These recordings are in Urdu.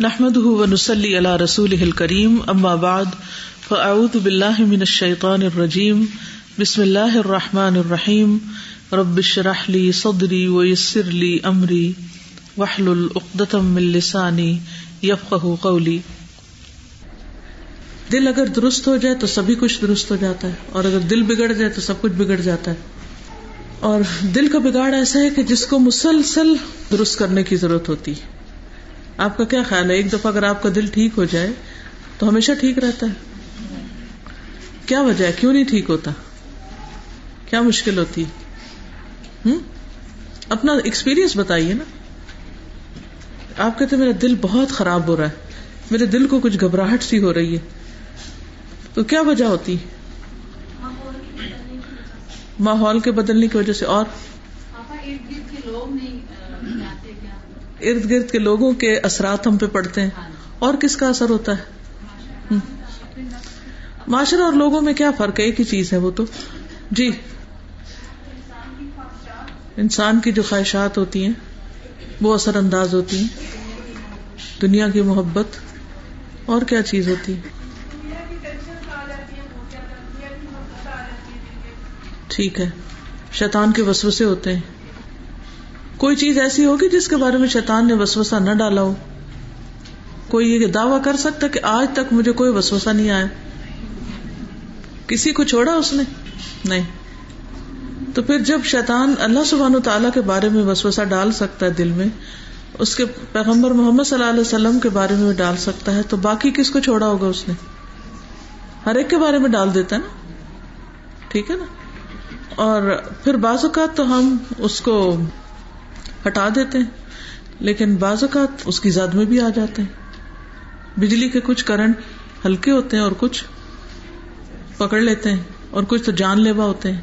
نحمد ونسلی اللہ رسول کریم اما بعد فاعوذ باللہ من الشیطان الرجیم بسم اللہ الرحمٰن الرحیم ربش رحلی صدری ویسر لی امری وحل العقدم من یفقہ قولی دل اگر درست ہو جائے تو سبھی کچھ درست ہو جاتا ہے، اور اگر دل بگڑ جائے تو سب کچھ بگڑ جاتا ہے۔ اور دل کا بگاڑ ایسا ہے کہ جس کو مسلسل درست کرنے کی ضرورت ہوتی ہے۔ آپ کا کیا خیال ہے؟ ایک دفعہ اگر آپ کا دل ٹھیک ہو جائے تو ہمیشہ ٹھیک رہتا ہے۔ کیا وجہ ہے؟ کیوں نہیں ٹھیک ہوتا؟ کیا مشکل ہوتی؟ ہوں اپنا ایکسپیرئنس بتائیے نا۔ آپ کہتے میرا دل بہت خراب ہو رہا ہے۔ میرے دل کو کچھ گھبراہٹ سی ہو رہی ہے۔ تو کیا وجہ ہوتی؟ ماحول کے بدلنے کی وجہ سے۔ اور؟ ارد گرد کے لوگوں کے اثرات ہم پہ پڑتے ہیں۔ اور کس کا اثر ہوتا ہے؟ معاشرہ اور لوگوں میں کیا فرق ہے؟ ایک ہی چیز ہے وہ تو۔ جی۔ انسان کی جو خواہشات ہوتی ہیں، وہ اثر انداز ہوتی ہیں۔ دنیا کی محبت۔ اور کیا چیز ہوتی ہے؟ ٹھیک ہے۔ شیطان کے وسوسے ہوتے ہیں۔ کوئی چیز ایسی ہوگی جس کے بارے میں شیطان نے وسوسا نہ ڈالا ہو؟ کوئی یہ دعوی کر سکتا کہ آج تک مجھے کوئی وسوسا نہیں آیا؟ کسی کو چھوڑا اس نے؟ نہیں۔ تو پھر جب شیطان اللہ سبحان و تعالیٰ کے بارے میں وسوسا ڈال سکتا ہے دل میں، اس کے پیغمبر محمد صلی اللہ علیہ وسلم کے بارے میں ڈال سکتا ہے، تو باقی کس کو چھوڑا ہوگا اس نے؟ ہر ایک کے بارے میں ڈال دیتا ہے نا؟ ٹھیک ہے نا؟ اور پھر بعض اوقات تو ہم اس کو ہٹا دیتے ہیں۔ لیکن بعض اوقات اس کی زد میں بھی آ جاتے ہیں۔ بجلی کے کچھ کرنٹ ہلکے ہوتے ہیں اور کچھ پکڑ لیتے ہیں اور کچھ تو جان لیوا ہوتے ہیں۔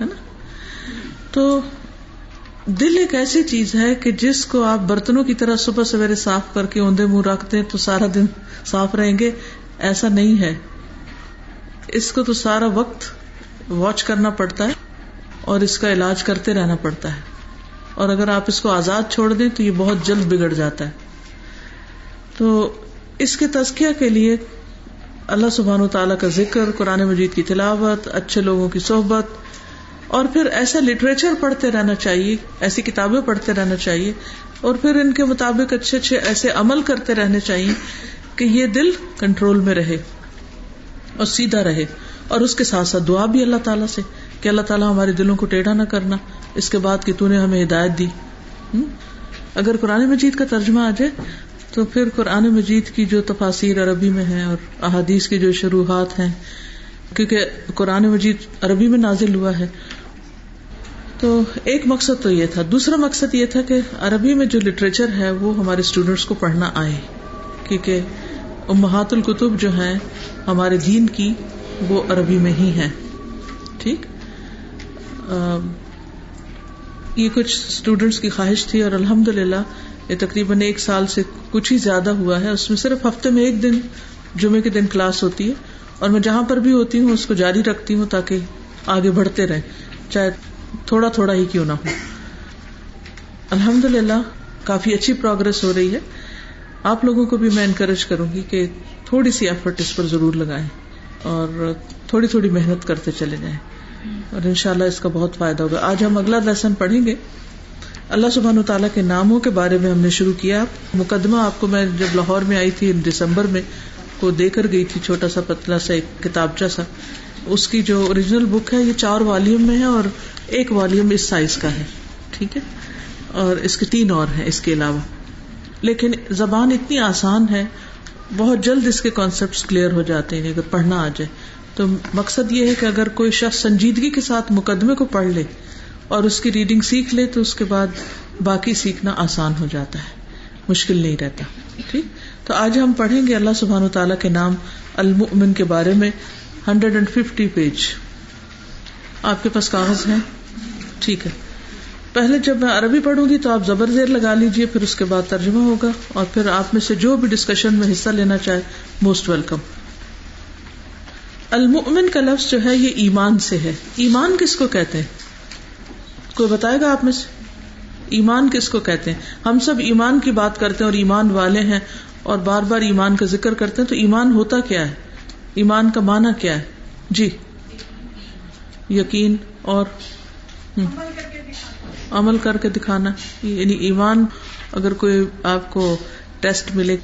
ہے نا؟ تو دل ایک ایسی چیز ہے کہ جس کو آپ برتنوں کی طرح صبح سویرے صاف کر کے اوندے منہ رکھتے ہیں تو سارا دن صاف رہیں گے۔ ایسا نہیں ہے۔ اس کو تو سارا وقت واچ کرنا پڑتا ہے اور اس کا علاج کرتے رہنا پڑتا ہے۔ اور اگر آپ اس کو آزاد چھوڑ دیں تو یہ بہت جلد بگڑ جاتا ہے۔ تو اس کے تزکیہ کے لیے اللہ سبحان و تعالیٰ کا ذکر، قرآن مجید کی تلاوت، اچھے لوگوں کی صحبت، اور پھر ایسا لٹریچر پڑھتے رہنا چاہیے، ایسی کتابیں پڑھتے رہنا چاہیے، اور پھر ان کے مطابق اچھے اچھے ایسے عمل کرتے رہنے چاہیے کہ یہ دل کنٹرول میں رہے اور سیدھا رہے۔ اور اس کے ساتھ ساتھ دعا بھی اللہ تعالیٰ سے کہ اللہ تعالیٰ ہمارے دلوں کو ٹیڑھا نہ کرنا۔ اس کے بعد کہ نے ہمیں ہدایت دی۔ اگر قرآن مجید کا ترجمہ آ جائے، تو پھر قرآن مجید کی جو تفاصیر عربی میں ہے اور احادیث کی جو شروحات ہیں، کیونکہ قرآن مجید عربی میں نازل ہوا ہے، تو ایک مقصد تو یہ تھا۔ دوسرا مقصد یہ تھا کہ عربی میں جو لٹریچر ہے، وہ ہمارے اسٹوڈینٹس کو پڑھنا آئے۔ کیونکہ امہات القتب جو ہیں، ہمارے دین کی وہ عربی میں ہی ہے ٹھیک؟ یہ کچھ اسٹوڈینٹس کی خواہش تھی اور الحمد للہ یہ تقریباً ایک سال سے کچھ ہی زیادہ ہوا ہے۔ اس میں صرف ہفتے میں ایک دن جمعے کے دن کلاس ہوتی ہے اور میں جہاں پر بھی ہوتی ہوں اس کو جاری رکھتی ہوں تاکہ آگے بڑھتے رہے۔ چاہے تھوڑا تھوڑا ہی کیوں نہ ہو۔ الحمد للہ کافی اچھی پروگرس ہو رہی ہے۔ آپ لوگوں کو بھی میں انکریج کروں گی کہ تھوڑی سی ایفرٹ اس پر ضرور لگائیں اور تھوڑی تھوڑی محنت کرتے چلے جائیں۔ اور ان شاء اللہ اس کا بہت فائدہ ہوگا۔ آج ہم اگلا لیسن پڑھیں گے۔ اللہ سبحان و تعالیٰ کے ناموں کے بارے میں ہم نے شروع کیا۔ مقدمہ آپ کو میں جب لاہور میں آئی تھی دسمبر میں، کو دے کر گئی تھی، چھوٹا سا پتلا سا ایک کتابچہ سا اس کی جو اوریجنل بک ہے، یہ چار والیوم میں ہے اور ایک والیوم اس سائز کا ہے۔ ٹھیک ہے؟ اور اس کے تین اور ہیں اس کے علاوہ۔ لیکن زبان اتنی آسان ہے، بہت جلد اس کے کانسیپٹ کلیئر ہو جاتے ہیں۔ اگر پڑھنا آ جائے۔ تو مقصد یہ ہے کہ اگر کوئی شخص سنجیدگی کے ساتھ مقدمے کو پڑھ لے اور اس کی ریڈنگ سیکھ لے تو اس کے بعد باقی سیکھنا آسان ہو جاتا ہے، مشکل نہیں رہتا، ٹھیک؟ تو آج ہم پڑھیں گے اللہ سبحان و تعالیٰ کے نام المؤمن کے بارے میں، ہنڈریڈ اینڈ ففٹی پیج۔ آپ کے پاس کاغذ ہیں؟ ٹھیک ہے۔ پہلے جب میں عربی پڑھوں گی تو آپ زبر زیر لگا لیجیے پھر اس کے بعد ترجمہ ہوگا اور پھر آپ میں سے جو بھی ڈسکشن میں حصہ لینا چاہے موسٹ ویلکم المؤمن کا لفظ جو ہے یہ ایمان سے ہے۔ ایمان کس کو کہتے ہیں؟ کوئی بتائے گا آپ میں سے؟ ایمان کس کو کہتے ہیں؟ ہم سب ایمان کی بات کرتے ہیں اور ایمان والے ہیں اور بار بار ایمان کا ذکر کرتے ہیں، تو ایمان ہوتا کیا ہے؟ ایمان کا معنی کیا ہے؟ جی۔ یقین اور عمل کر کے دکھانا۔ یعنی ایمان اگر کوئی آپ کو ٹیسٹ ملے،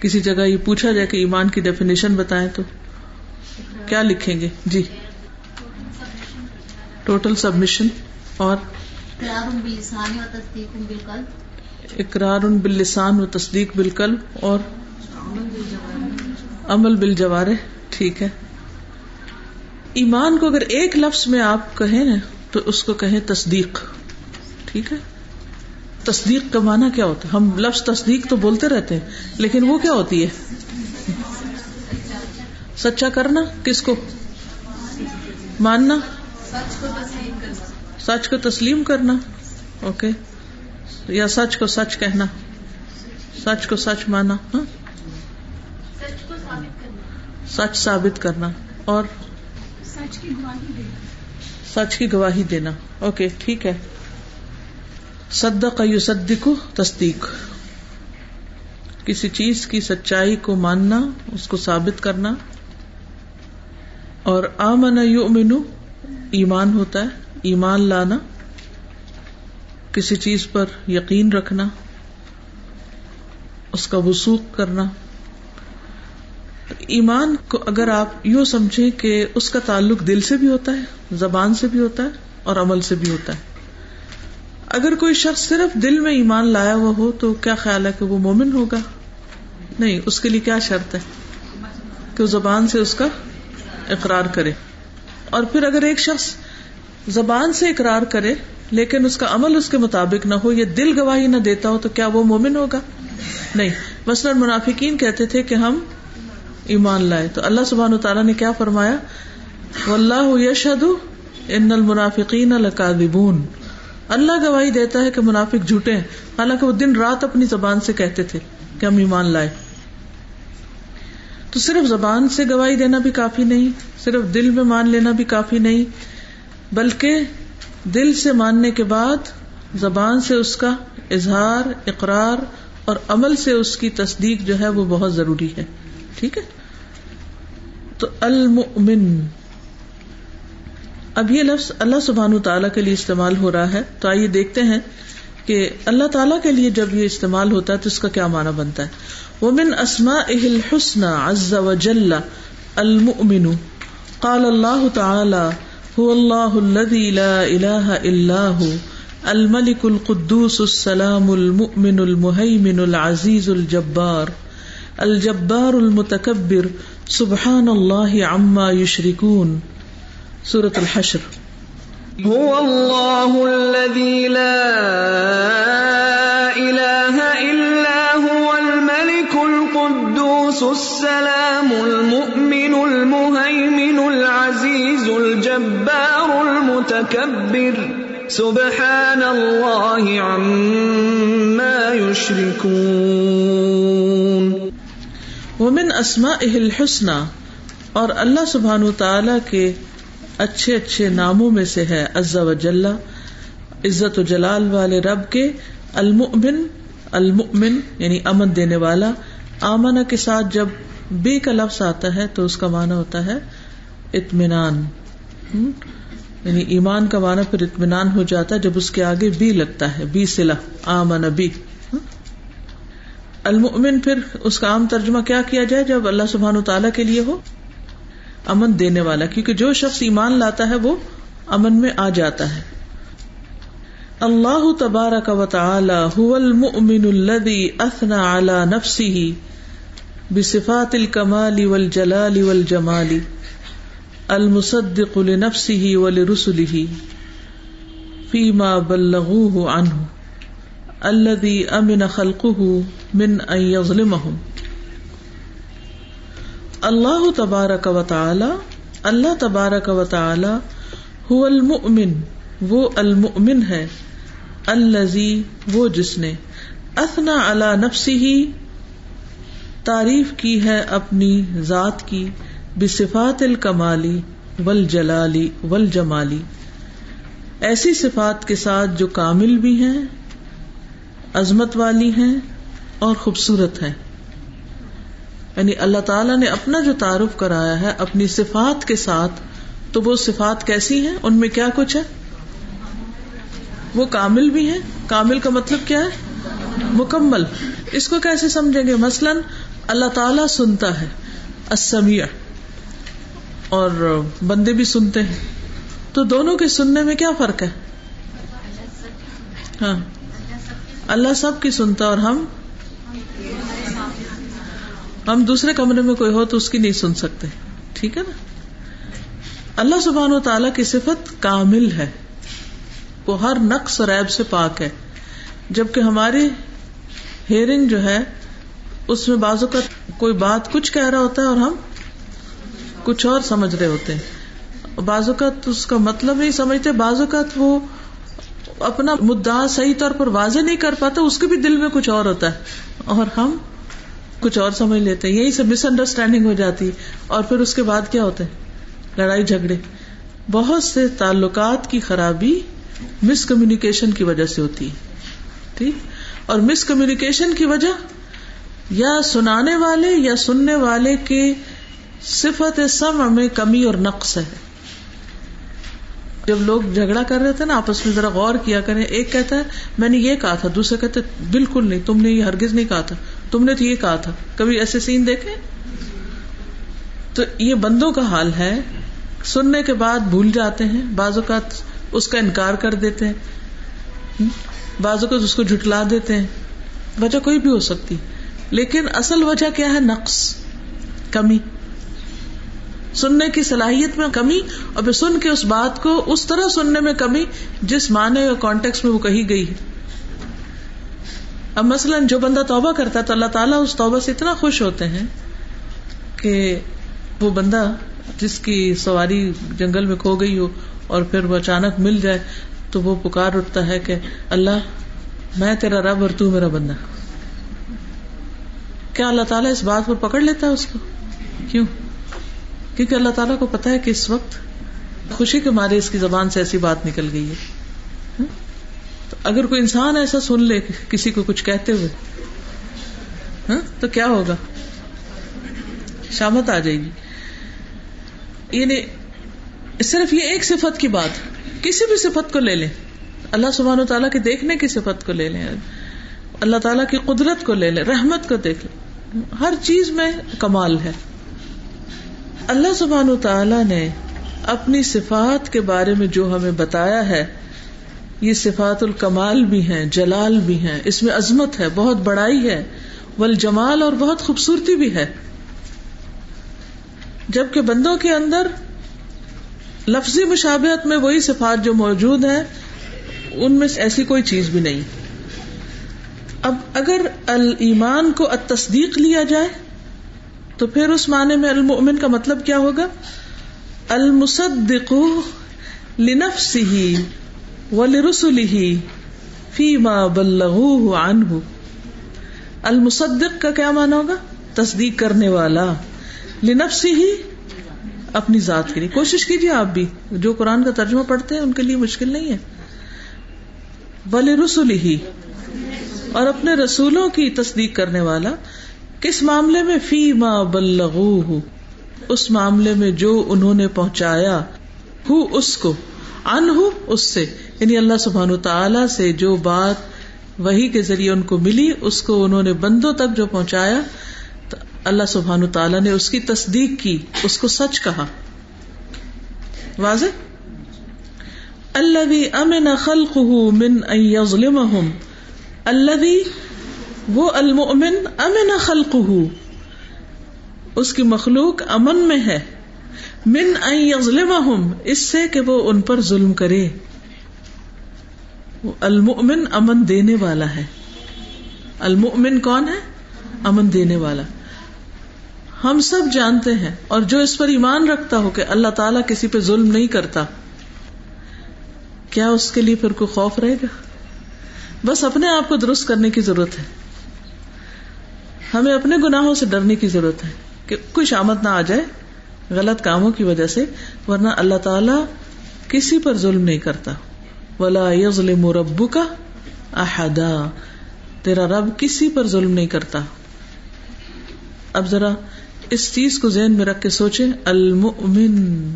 کسی جگہ یہ پوچھا جائے کہ ایمان کی ڈیفینیشن بتائیں تو۔ کیا لکھیں گے؟ جی۔ ٹوٹل سبمشن اور اقرار باللسان و تصدیق بالکل اور عمل بل جوارے ٹھیک ہے۔ ایمان کو اگر ایک لفظ میں آپ کہیں نا تو اس کو کہیں تصدیق ٹھیک ہے۔ تصدیق کا معنی کیا ہوتا ہے؟ ہم لفظ تصدیق تو بولتے رہتے ہیں لیکن وہ کیا ہوتی ہے؟ سچا کرنا؟ کس کو؟ ماننا؟ سچ کو تسلیم کرنا۔ اوکے۔ یا سچ کو سچ کہنا۔ سچ کو سچ مانا۔ ہاں۔ سچ ثابت کرنا۔ اور سچ کی گواہی دینا۔ اوکے، ٹھیک ہے۔ صدق یصدق تصدیق۔ کسی چیز کی سچائی کو ماننا، اس کو ثابت کرنا۔ اور آمن یؤمن ایمان ہوتا ہے، ایمان لانا، کسی چیز پر یقین رکھنا، اس کا وسوخ کرنا۔ ایمان کو اگر آپ یوں سمجھیں کہ اس کا تعلق دل سے بھی ہوتا ہے، زبان سے بھی ہوتا ہے اور عمل سے بھی ہوتا ہے۔ اگر کوئی شخص صرف دل میں ایمان لایا ہوا ہو تو کیا خیال ہے کہ وہ مومن ہوگا؟ نہیں، اس کے لیے کیا شرط ہے؟ کہ وہ زبان سے اس کا اقرار کرے اور پھر اگر ایک شخص زبان سے اقرار کرے لیکن اس کا عمل اس کے مطابق نہ ہو یا دل گواہی نہ دیتا ہو تو کیا وہ مومن ہوگا؟ نہیں۔ مثلاً منافقین کہتے تھے کہ ہم ایمان لائے۔ تو اللہ سبحان تعالیٰ نے کیا فرمایا؟ اللہ یشہد ان المنافقین لکاذبون اللہ گواہی دیتا ہے کہ منافق جھوٹے ہیں۔ حالانکہ وہ دن رات اپنی زبان سے کہتے تھے کہ ہم ایمان لائے۔ تو صرف زبان سے گواہی دینا بھی کافی نہیں، صرف دل میں مان لینا بھی کافی نہیں، بلکہ دل سے ماننے کے بعد زبان سے اس کا اظہار، اقرار اور عمل سے اس کی تصدیق جو ہے وہ بہت ضروری ہے۔ ٹھیک ہے؟ تو المؤمن۔ اب یہ لفظ اللہ سبحان تعالیٰ کے لیے استعمال ہو رہا ہے۔ تو آئیے دیکھتے ہیں کہ اللہ تعالیٰ کے لیے جب یہ استعمال ہوتا ہے تو اس کا کیا معنی بنتا ہے۔ وہ من اسما اہل حسن عز وجل المؤمن. قال اللہ تعالی هو اللہ الذي لا الہ الا هو، الملك القدوس السلام المؤمن المهيمن العزيز الجبار الجبار المتکبر سبحان اللہ عما یشرکون سورة الحشر. هو الله الذي لا السلام المؤمن المهيمن العزيز الجبار المتكبر. سبحان الله عما يشركون. ومن اسما اہل حسنا اور اللہ سبحان تعالی کے اچھے اچھے ناموں میں سے ہے عزا و جلا عزت و جلال والے رب کے، المؤمن المؤمن یعنی امن دینے والا آمنا کے ساتھ جب بے کا لفظ آتا ہے تو اس کا معنی ہوتا ہے اطمینان۔ یعنی ایمان کا معنی پھر اطمینان ہو جاتا ہے جب اس کے آگے بی لگتا ہے بی سلا آمن بی۔ المؤمن پھر اس کا عام ترجمہ کیا کیا جائے جب اللہ سبحان و تعالیٰ کے لیے ہو؟ امن دینے والا، کیونکہ جو شخص ایمان لاتا ہے وہ امن میں آ جاتا ہے۔ اللہ تبارک و تعالی هو المؤمن الذي اثنى على نفسه بصفات الكمال والجلال والجمال المصدق لنفسه ولرسله فيما بلغوه عنه الذي امن خلقه من ان يظلمهم. اللہ تبارک و تعالی، اللہ تبارک و تعالی هو المؤمن، وہ المؤمن ہے الذي وہ جس نے، اثنا علی نفسه تعریف کی ہے اپنی ذات کی، بصفات الکمالی والجلالی والجمالی۔ ایسی صفات کے ساتھ جو کامل بھی ہیں، عظمت والی ہیں اور خوبصورت ہیں۔ یعنی اللہ تعالیٰ نے اپنا جو تعارف کرایا ہے اپنی صفات کے ساتھ، تو وہ صفات کیسی ہیں؟ ان میں کیا کچھ ہے؟ وہ کامل بھی ہیں۔ کامل کا مطلب کیا ہے؟ مکمل۔ اس کو کیسے سمجھیں گے؟ مثلاً اللہ تعالیٰ سنتا ہے اسمیہ اور بندے بھی سنتے ہیں۔ تو دونوں کے سننے میں کیا فرق ہے؟ ہاں۔ اللہ سب کی سنتا اور ہم؟ ہم دوسرے کمرے میں کوئی ہو تو اس کی نہیں سن سکتے۔ ٹھیک ہے نا؟ اللہ سبحان و تعالی کی صفت کامل ہے۔ وہ ہر نقص اور ایب سے پاک ہے۔ جبکہ ہماری ہیئرنگ جو ہے اس میں بازو کا کوئی بات کچھ کہہ رہا ہوتا ہے اور ہم کچھ اور سمجھ رہے ہوتے ہیں۔ بعض اوقات اس کا مطلب نہیں سمجھتے بعض اوقات وہ اپنا مدعا صحیح طور پر واضح نہیں کر پاتا، اس کے بھی دل میں کچھ اور ہوتا ہے۔ اور ہم کچھ اور سمجھ لیتے ہیں، یہی سے مس انڈرسٹینڈنگ ہو جاتی۔ اور پھر اس کے بعد کیا ہوتا ہے؟ لڑائی جھگڑے۔ بہت سے تعلقات کی خرابی مس کمیونیکیشن کی وجہ سے ہوتی ہے۔ ٹھیک؟ اور مس کمیونیکیشن کی وجہ یا سنانے والے یا سننے والے کے صفت سم میں کمی اور نقص ہے۔ جب لوگ جھگڑا کر رہے تھے نا، آپس میں ذرا غور کیا کریں، ایک کہتا ہے، میں نے یہ کہا تھا، دوسرا کہتے بالکل نہیں، تم نے یہ ہرگز نہیں کہا تھا، تم نے تو یہ کہا تھا۔ کبھی ایسے سین دیکھے؟ تو یہ بندوں کا حال ہے۔ سننے کے بعد بھول جاتے ہیں، بعض اوقات اس کا انکار کر دیتے ہیں، بعض اوقات اس کو جھٹلا دیتے ہیں۔ وجہ کوئی بھی ہو سکتی۔ لیکن اصل وجہ کیا ہے؟ نقص، کمی۔ سننے کی صلاحیت میں کمی اور پھر سن کے اس بات کو اس طرح سننے میں کمی جس معنی اور کانٹیکس میں وہ کہی گئی۔ ہے اب مثلاً جو بندہ توبہ کرتا ہے تو اللہ تعالیٰ اس توبہ سے اتنا خوش ہوتے ہیں کہ وہ بندہ جس کی سواری جنگل میں کھو گئی ہو اور پھر وہ اچانک مل جائے تو وہ پکار اٹھتا ہے کہ اللہ، میں تیرا رب اور تو میرا بندہ۔ کیا اللہ تعالیٰ اس بات پر پکڑ لیتا ہے اس کو؟ کیوں؟ کیونکہ اللہ تعالیٰ کو پتا ہے کہ اس وقت خوشی کے مارے اس کی زبان سے ایسی بات نکل گئی ہے۔ ہاں؟ تو اگر کوئی انسان ایسا سن لے کسی کو کچھ کہتے ہوئے ہاں؟ تو کیا ہوگا؟ شامت آ جائے گی۔ یعنی صرف یہ ایک صفت کی بات، کسی بھی صفت کو لے لیں۔ اللہ سبحان و تعالیٰ کے دیکھنے کی صفت کو لے لیں۔ اللہ تعالیٰ کی قدرت کو لے لیں، رحمت کو دیکھ لیں۔ ہر چیز میں کمال ہے۔ اللہ سبحان تعالی نے اپنی صفات کے بارے میں جو ہمیں بتایا ہے، یہ صفات الکمال بھی ہیں، جلال بھی ہیں۔ اس میں عظمت ہے، بہت بڑائی ہے۔ ول جمال اور بہت خوبصورتی بھی ہے۔ جبکہ بندوں کے اندر لفظی مشابہت میں وہی صفات جو موجود ہیں، ان میں ایسی کوئی چیز بھی نہیں۔ اب اگر المان کو تصدیق لیا جائے، تو پھر اس معنی میں المؤمن کا مطلب کیا ہوگا؟ المصدق لنفسه ولرسله فيما بلغوه عنه المصدق کا کیا معنی ہوگا؟ تصدیق کرنے والا۔ لنفسه اپنی ذات کے لیے۔ کوشش کیجیے آپ بھی، جو قرآن کا ترجمہ پڑھتے ہیں، ان کے لیے مشکل نہیں ہے۔ بل رسول ہی اور اپنے رسولوں کی تصدیق کرنے والا، کس معاملے میں فی ما بلغو اس معاملے میں جو انہوں نے پہنچایا، ہو اس کو ان ہو اس سے یعنی اللہ سبحان تعالی سے جو بات وہی کے ذریعے ان کو ملی، اس کو انہوں نے بندوں تک جو پہنچایا، تو اللہ سبحان تعالیٰ نے اس کی تصدیق کی، اس کو سچ کہا۔ واضح؟ اللہ امن خلق من ظلم اللہ وہ المؤمن امن خلق اس کی مخلوق امن میں ہے، من ظلم اس سے کہ وہ ان پر ظلم کرے۔ المؤمن امن دینے والا ہے۔ المؤمن کون ہے؟ امن دینے والا۔ ہم سب جانتے ہیں، اور جو اس پر ایمان رکھتا ہو کہ اللہ تعالیٰ کسی پہ ظلم نہیں کرتا، کیا اس کے لیے پھر کوئی خوف رہے گا؟ بس اپنے آپ کو درست کرنے کی ضرورت ہے۔ ہمیں اپنے گناہوں سے ڈرنے کی ضرورت ہے کہ کوئی شامت نہ آ جائے غلط کاموں کی وجہ سے، ورنہ اللہ تعالی کسی پر ظلم نہیں کرتا۔ ولا یظلم ربو کا احدا تیرا رب کسی پر ظلم نہیں کرتا۔ اب ذرا اس چیز کو ذہن میں رکھ کے سوچے المؤمن۔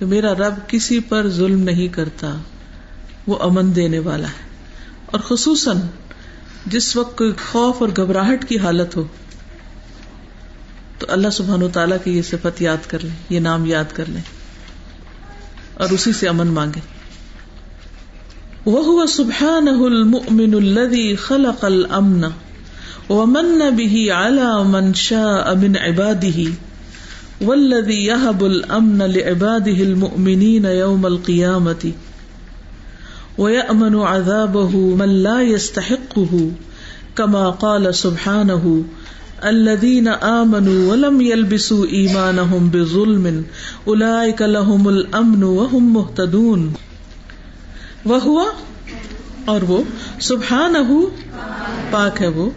میرا رب کسی پر ظلم نہیں کرتا، وہ امن دینے والا ہے۔ اور خصوصاً جس وقت کوئی خوف اور گھبراہٹ کی حالت ہو، تو اللہ سبحان و تعالیٰ کی یہ صفت یاد کر لیں، یہ نام یاد کر لیں اور اسی سے امن مانگے وہ سبحان المؤمن الذي خلق الامن ومن به على من شاء من عباده والذي يهب الامن لعباده المؤمنين يوم القيامه ويأمن عذابه من لا يستحقه كما قال سبحانه الذين آمنوا ولم يلبسوا إيمانهم بظلم أولئك لهم الأمن وهم مهتدون وهو اور وہ سبحانہ پاک ہے وہ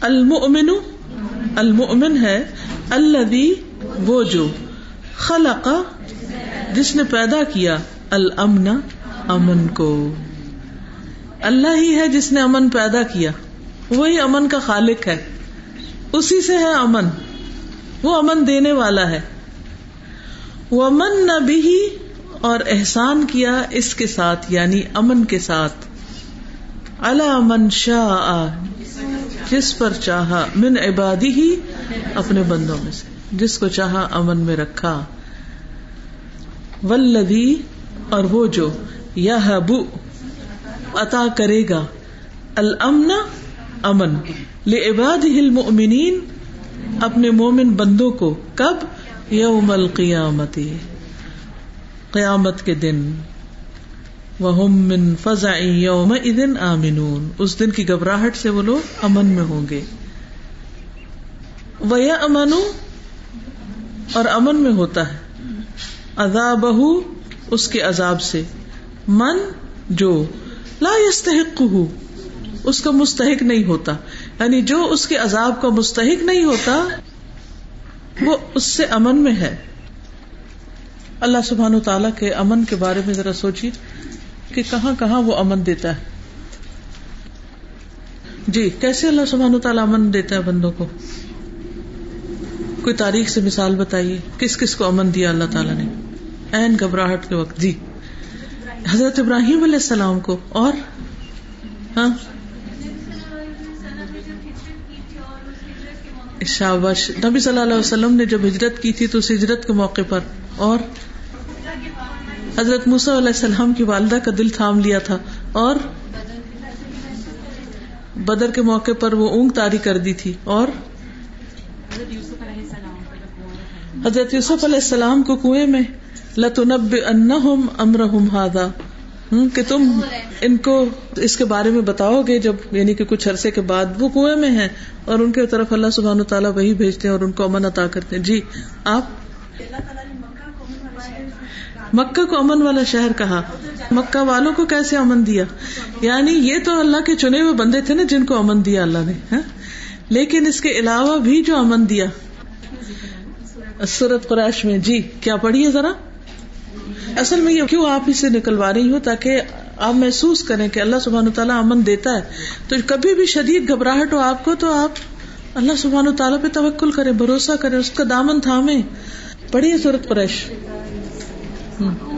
المؤمن المؤمن ہے الذي وہ جو خلق جس نے پیدا کیا الامن امن کو۔ اللہ ہی ہے جس نے امن پیدا کیا۔ وہی امن کا خالق ہے۔ اسی سے ہے امن۔ وہ امن دینے والا ہے۔ وہ امن نہ بھی اور احسان کیا اس کے ساتھ یعنی امن کے ساتھ۔ اللہ من شاہ جس پر چاہا۔ من عبادی ہی اپنے بندوں میں سے۔ جس کو چاہا امن میں رکھا۔ ولدی اور وہ جو۔ یا عطا کرے گا۔ المن امن۔ لعباد المؤمنین، اپنے مومن بندوں کو کب؟ یوم القیامت۔ قیامت کے دن۔ وہ من فضا یوم دن آمنون۔ اس دن کی گھبراہٹ سے وہ لوگ امن میں ہوں گے۔ وہ امن اور امن میں ہوتا ہے۔ عذاب اس کے عذاب سے۔ من جو لا يستحق اس کا مستحق نہیں ہوتا۔ یعنی جو اس کے عذاب کا مستحق نہیں ہوتا، وہ اس سے امن میں ہے۔ اللہ سبحان و تعالیٰ کے امن کے بارے میں ذرا سوچیے کہ کہاں کہاں وہ امن دیتا ہے۔ جی کیسے اللہ سبحان و تعالیٰ امن دیتا ہے بندوں کو؟ کوئی تاریخ سے مثال بتائیے، کس کس کو امن دیا اللہ تعالیٰ نے؟ این گھبراہٹ کے وقت۔ جی۔ حضرت ابراہیم علیہ السلام کو اور ہاں شابش نبی صلی اللہ علیہ وسلم نے جب ہجرت کی تھی تو اس ہجرت کے موقع پر اور حضرت موسیٰ علیہ السلام کی والدہ کا دل تھام لیا تھا اور بدر کے موقع پر وہ اونگ تاری کر دی تھی اور حضرت یوسف علیہ السلام کو کنویں میں لتنب انہم امرہم ہادا کہ تم ان کو اس کے بارے میں بتاؤ گے جب یعنی کہ کچھ عرصے کے بعد وہ کنویں میں ہیں اور ان کے طرف اللہ سبحان تعالیٰ وہی بھیجتے ہیں اور ان کو امن عطا کرتے ہیں۔ جی آپ؟ مکہ کو امن والا شہر کہا۔ مکہ والوں کو کیسے امن دیا؟ یعنی یہ تو اللہ کے چنے ہوئے بندے تھے نا جن کو امن دیا اللہ نے ہاں؟ لیکن اس کے علاوہ بھی جو امن دیا۔ سورت قریش میں جی کیا پڑھیے ذرا؟ اصل میں یہ کیوں آپ ہی سے نکلوا رہی ہوں تاکہ آپ محسوس کریں کہ اللہ سبحان تعالیٰ امن دیتا ہے؟ تو کبھی بھی شدید گھبراہٹ ہو آپ کو تو آپ اللہ سبحان تعالیٰ پہ توکل کریں، بھروسہ کریں، اس کا دامن تھامے پڑھیے صورت قریش۔ ہوں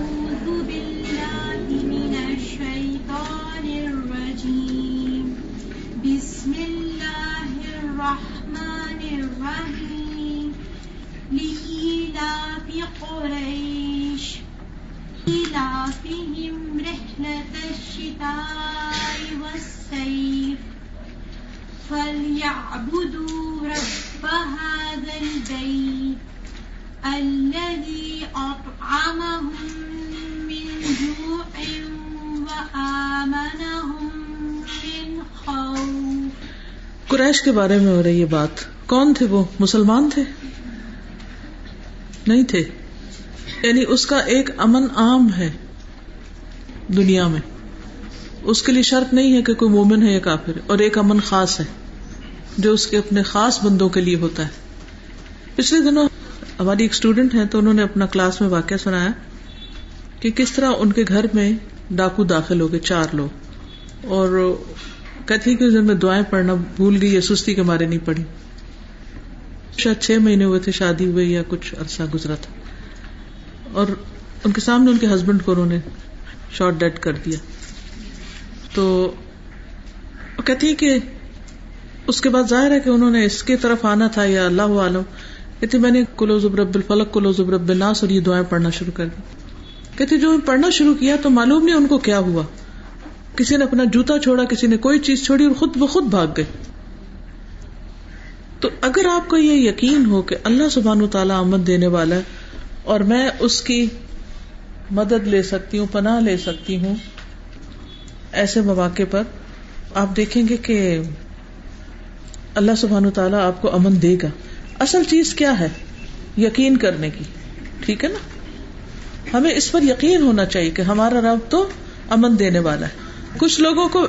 فليعبدوا رب هذا البيت الذي أطعمهم من جوع وآمنهم من خوف قریش کے بارے میں ہو رہی ہے بات۔ کون تھے وہ؟ مسلمان تھے؟ نہیں تھے۔ یعنی اس کا ایک امن عام ہے دنیا میں۔ اس کے لیے شرط نہیں ہے کہ کوئی مومن ہے یا کافر اور ایک امن خاص ہے۔ جو اس کے اپنے خاص بندوں کے لیے ہوتا ہے۔ پچھلے دنوں ہماری ایک اسٹوڈینٹ ہے تو انہوں نے اپنا کلاس میں واقعہ سنایا کہ کس طرح ان کے گھر میں ڈاکو داخل ہو گئے، چار لوگ۔ اور کہتی کہ میں دعائیں پڑھنا بھول گئی یا سستی کے مارے نہیں پڑھی شاید چھ مہینے ہوئے تھے، شادی ہوئی یا کچھ عرصہ گزرا تھا۔ اور ان کے سامنے ان کے ہسبینڈ کو انہوں نے شارٹ ڈیڈ کر دیا۔ تو کہتی کہ اس کے بعد ظاہر ہے کہ انہوں نے اس کی طرف آنا تھا، یا اللہ عالم کہتی میں نے کلو زبرب الفلق کلو زبرب الناس، اور یہ دعائیں پڑھنا شروع کر دی۔ کہتی، جو پڑھنا شروع کیا تو معلوم نہیں ان کو کیا ہوا۔ کسی نے اپنا جوتا چھوڑا، کسی نے کوئی چیز چھوڑی اور خود بخود بھاگ گئے۔ تو اگر آپ کو یہ یقین ہو کہ اللہ سبحان و تعالیٰ آمد دینے والا ہے، اور میں اس کی مدد لے سکتی ہوں، پناہ لے سکتی ہوں، ایسے مواقع پر آپ دیکھیں گے کہ اللہ سبحان تعالیٰ آپ کو امن دے گا۔ اصل چیز کیا ہے؟ یقین کرنے کی۔ ٹھیک ہے نا؟ ہمیں اس پر یقین ہونا چاہیے کہ ہمارا رب تو امن دینے والا ہے۔ کچھ لوگوں کو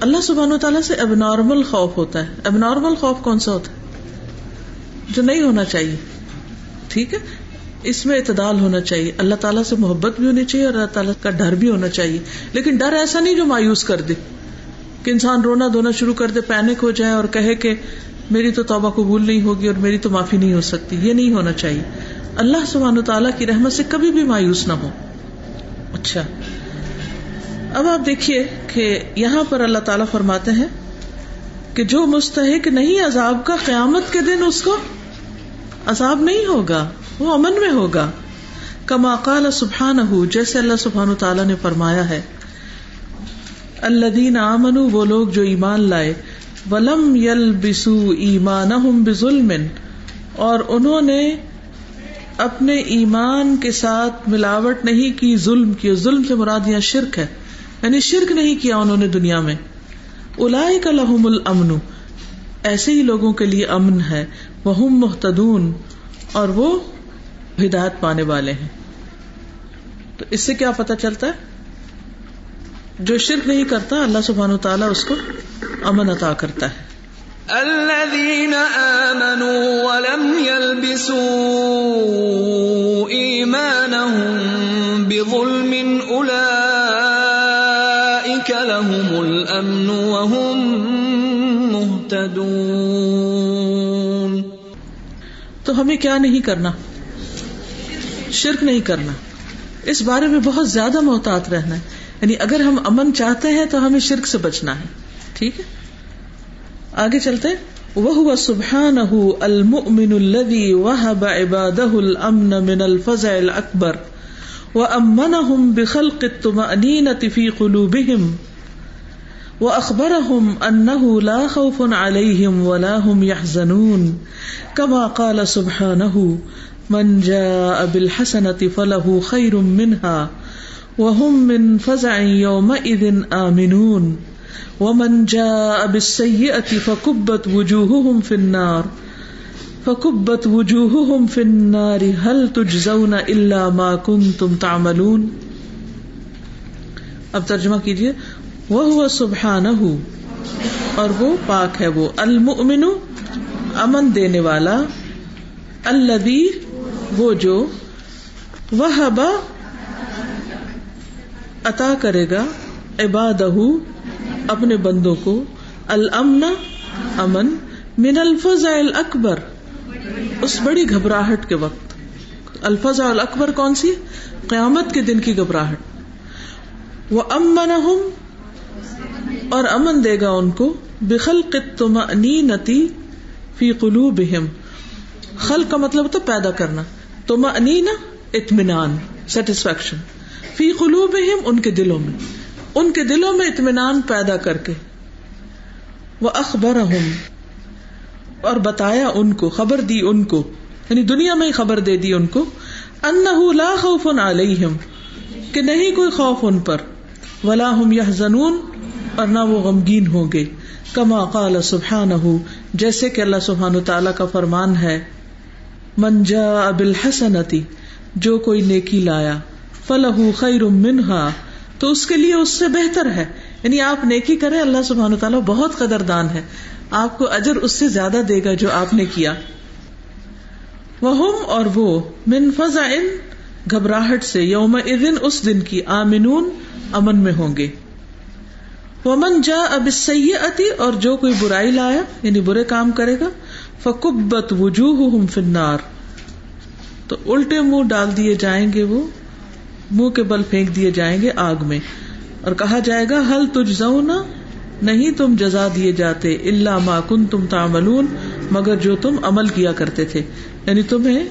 اللہ سبحان و تعالیٰ سے اب نارمل خوف ہوتا ہے۔ اب نارمل خوف کون سا ہوتا ہے؟ جو نہیں ہونا چاہیے۔ ٹھیک ہے؟ اس میں اعتدال ہونا چاہیے۔ اللہ تعالیٰ سے محبت بھی ہونی چاہیے اور اللہ تعالیٰ کا ڈر بھی ہونا چاہیے۔ لیکن ڈر ایسا نہیں جو مایوس کر دے۔ کہ انسان رونا دھونا شروع کر دے پینک ہو جائے اور کہے کہ میری تو توبہ قبول نہیں ہوگی اور میری تو معافی نہیں ہو سکتی۔ یہ نہیں ہونا چاہیے۔ اللہ سبحانہ تعالیٰ کی رحمت سے کبھی بھی مایوس نہ ہو۔ اچھا۔ اب آپ دیکھیے کہ یہاں پر اللہ تعالیٰ فرماتے ہیں کہ جو مستحق نہیں عذاب کا، قیامت کے دن اس کو عذاب نہیں ہوگا، وہ امن میں ہوگا۔ کما قال سبحان جیسے اللہ سبحان تعالیٰ نے فرمایا ہے۔ اللہ دین آمن وہ لوگ جو ایمان لائے، ولم یل بسو ایمان بظلم اور انہوں نے اپنے ایمان کے ساتھ ملاوٹ نہیں کی، ظلم کی ظلم سے مراد یہاں شرک ہے۔ یعنی شرک نہیں کیا انہوں نے دنیا میں۔ الاائے کا لہم الامن، ایسے ہی لوگوں کے لیے امن ہے۔ وہ محتدون اور وہ ہدایت پانے والے ہیں۔ تو اس سے کیا پتا چلتا ہے؟ جو شرک نہیں کرتا اللہ سبحانہ تعالیٰ اس کو امن عطا کرتا ہے۔ الذين آمنوا ولم يلبسوا إيمانهم بظلم أولئك لهم الأمن وهم مهتدون۔ تو ہمیں کیا نہیں کرنا؟ شرک نہیں کرنا۔ اس بارے میں بہت زیادہ محتاط رہنا۔ ہے یعنی اگر ہم امن چاہتے ہیں تو ہمیں شرک سے بچنا ہے۔ ٹھیک ہے؟ آگے چلتے وہ سبحان المؤمن الذي وهب عباده الامن من الفزع الاكبر وامنهم بخلق الطمأنينة في قلوبهم واخبرهم انه لا خوف عليهم ولا هم يحزنون۔ كما قال سبحانه، من جاء بالحسنة فله خير منها وهم من فزع يومئذ آمنون ومن جاء بالسيئة فكبت وجوههم في النار فكبت وجوههم في النار هل تجزون إلا ما كنتم تعملون اب ترجمہ کیجیے وہ سبحانہ اور وہ پاک ہے وہ المؤمن امن دینے والا الذي وہ جو وہ عطا کرے گا عباد اپنے بندوں کو المن امن من الفظ اکبر اس بڑی گھبراہٹ کے وقت۔ الفظ اکبر کون سی؟ قیامت کے دن کی گھبراہٹ۔ وہ امن اور امن دے گا ان کو بخل تم نتی فی قلو بہم خل کا مطلب تو پیدا کرنا۔ تم اطمینان سیٹسفیکشن فی قلوبہم، ان کے دلوں میں۔ ان کے دلوں میں اطمینان پیدا کر کے۔ وہ اخبر اور بتایا ان کو، خبر دی ان کو۔ یعنی دنیا میں ہی خبر دے دی ان کو۔ ان لا خوف علیہم کہ نہیں کوئی خوف ان پر۔ ولا ہم یہ زنون اور نہ وہ غمگین ہوں گے۔ کما قال سبحان جیسے کہ اللہ سبحان تعالیٰ کا فرمان ہے۔ منجا ابل حسنتی جو کوئی نیکی لایا۔ فلاح خیر منہا تو اس کے لیے اس سے بہتر ہے۔ یعنی آپ نیکی کریں، اللہ سبحانہ تعالیٰ بہت قدر دان ہے۔ آپ کو اجر اس سے زیادہ دے گا جو آپ نے کیا۔ وہ اور وہ من فضا ان گھبراہٹ سے یوم اس دن کی آمنون امن میں ہوں گے۔ ومن جا اب سیاتی اور جو کوئی برائی لایا یعنی برے کام کرے گا فکبت وجوہ فنار تو الٹے منہ ڈال دیے جائیں گے وہ۔ منہ کے بل پھینک دیے جائیں گے آگ میں۔ اور کہا جائے گا، ہل تجھ نہیں تم جزا دیے جاتے اللہ ما کن تم تعملون، مگر جو تم عمل کیا کرتے تھے۔ یعنی تمہیں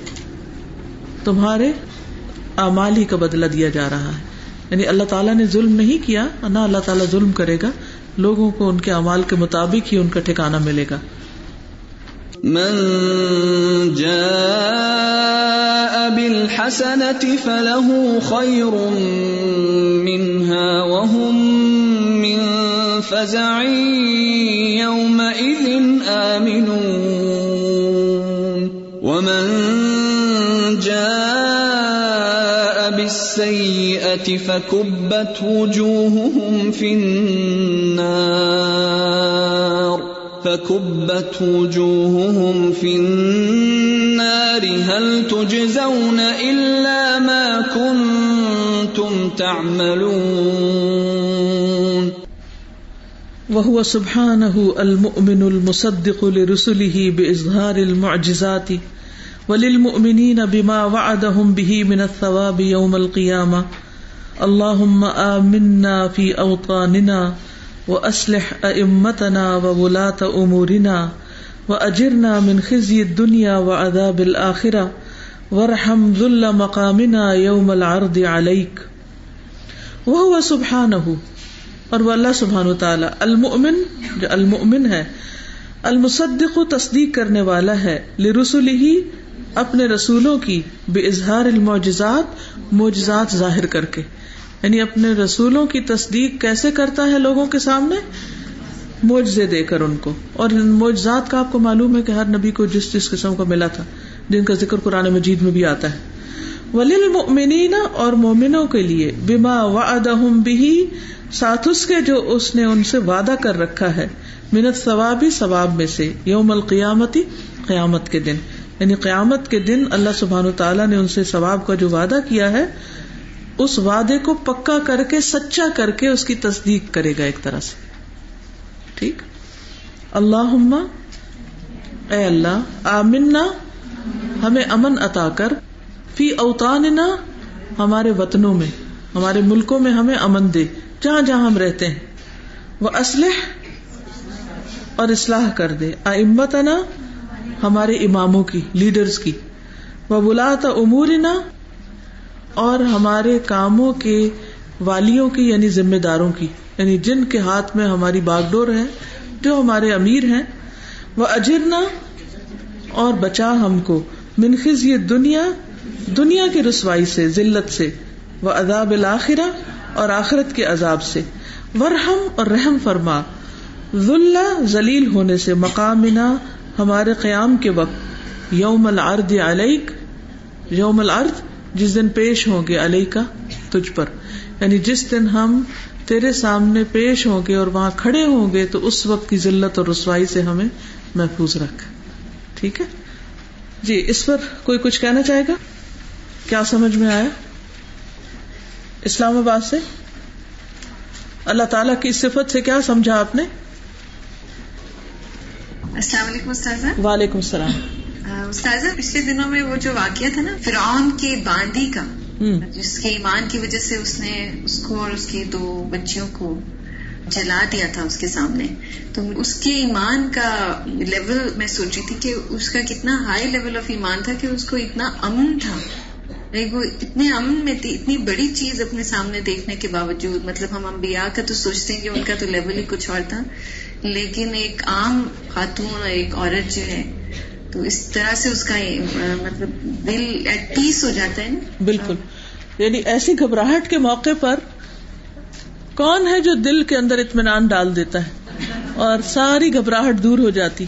تمہارے اعمال ہی کا بدلہ دیا جا رہا ہے۔ یعنی اللہ تعالیٰ نے ظلم نہیں کیا، نہ اللہ تعالیٰ ظلم کرے گا، لوگوں کو ان کے اعمال کے مطابق ہی ان کا ٹھکانا ملے گا۔ من جاء بالحسنة فله خير منها وهم من فزع يومئذ آمنون. ومن جاء بالسيئة فكبت وجوههم في النار. فكبت وجوههم في النار هل تجزون إلا ما كنتم تعملون وهو سبحانه المؤمن المصدق لرسله بإظهار المعجزات وللمؤمنين بما وعدهم به من الثواب يوم القيامة اللهم آمنا في أوطاننا وأصلح أئمتنا وولاة أمورنا وأجرنا من خزي الدنيا وعذاب الآخرة وارحم ذل مقامنا يوم العرض عليك. وهو سبحانه. اور وہ اللہ سبحان و تعالیٰ المؤمن، جو المؤمن ہے، المصدق تصدیق کرنے والا ہے لرسول ہی اپنے رسولوں کی بے اظہار المعجزات، معجزات ظاہر کر کے۔ یعنی اپنے رسولوں کی تصدیق کیسے کرتا ہے لوگوں کے سامنے؟ معجزے دے کر ان کو۔ اور معجزات کا آپ کو معلوم ہے کہ ہر نبی کو جس جس قسم کا ملا تھا، جن کا ذکر قرآن مجید میں بھی آتا ہے۔ ولیل مومنین اور مومنوں کے لیے، بما وعدہم بھی ساتھ اس کے جو اس نے ان سے وعدہ کر رکھا ہے منت ثوابی ثواب میں سے، یوم القیامتی قیامت کے دن۔ یعنی قیامت کے دن اللہ سبحان تعالیٰ نے ان سے ثواب کا جو وعدہ کیا ہے اس وعدے کو پکا کر کے، سچا کر کے اس کی تصدیق کرے گا ایک طرح سے۔ ٹھیک؟ اللہ اے اللہ، آمنا، ہمیں امن عطا کر۔ فی اوتاننا ہمارے وطنوں میں، ہمارے ملکوں میں ہمیں امن دے، جہاں جہاں ہم رہتے ہیں۔ وہ اسلح اور اصلاح کر دے۔ امتنا ہمارے اماموں کی، لیڈرز کی۔ وہ بلا امورنا اور ہمارے کاموں کے والیوں کی یعنی ذمہ داروں کی۔ یعنی جن کے ہاتھ میں ہماری باغ ڈور ہے جو ہمارے امیر ہیں، وہ اجرنا اور بچا ہم کو۔ منخذ یہ دنیا دنیا کی رسوائی سے، ذلت سے۔ وہ عذاب الآخرہ اور آخرت کے عذاب سے۔ ورحم اور رحم فرما۔ ذلہ ذلیل ہونے سے مقامنا ہمارے قیام کے وقت۔ یوم العرض علیک، یوم العرض جس دن پیش ہوں گے علیہ کا تجھ پر۔ یعنی جس دن ہم تیرے سامنے پیش ہوں گے اور وہاں کھڑے ہوں گے تو اس وقت کی ذلت اور رسوائی سے ہمیں محفوظ رکھ۔ ٹھیک ہے؟ جی اس پر کوئی کچھ کہنا چاہے گا؟ کیا سمجھ میں آیا؟ اسلام آباد سے؟ اللہ تعالیٰ کی صفت سے کیا سمجھا آپ نے؟ السلام علیکم وعلیکم السلام۔ استاذہ پچھلے دنوں میں وہ جو واقعہ تھا نا فرعون کے باندی کا جس کے ایمان کی وجہ سے اس نے اس کو اور اس کی دو بچیوں کو جلا دیا تھا اس کے سامنے تو اس کے ایمان کا لیول میں سوچی تھی کہ اس کا کتنا ہائی لیول آف ایمان تھا کہ اس کو اتنا امن تھا۔ وہ اتنے امن میں تھی اتنی بڑی چیز اپنے سامنے دیکھنے کے باوجود مطلب ہم انبیاء کا تو سوچتے ہیں کہ ان کا تو لیول ہی کچھ اور تھا لیکن ایک عام خاتون اور ایک عورت جو ہے تو اس طرح سے اس کا مطلب دل ایٹ پیس ہو جاتا ہے نا؟ بالکل۔ یعنی ایسی گھبراہٹ کے موقع پر کون ہے جو دل کے اندر اطمینان ڈال دیتا ہے؟ اور ساری گھبراہٹ دور ہو جاتی۔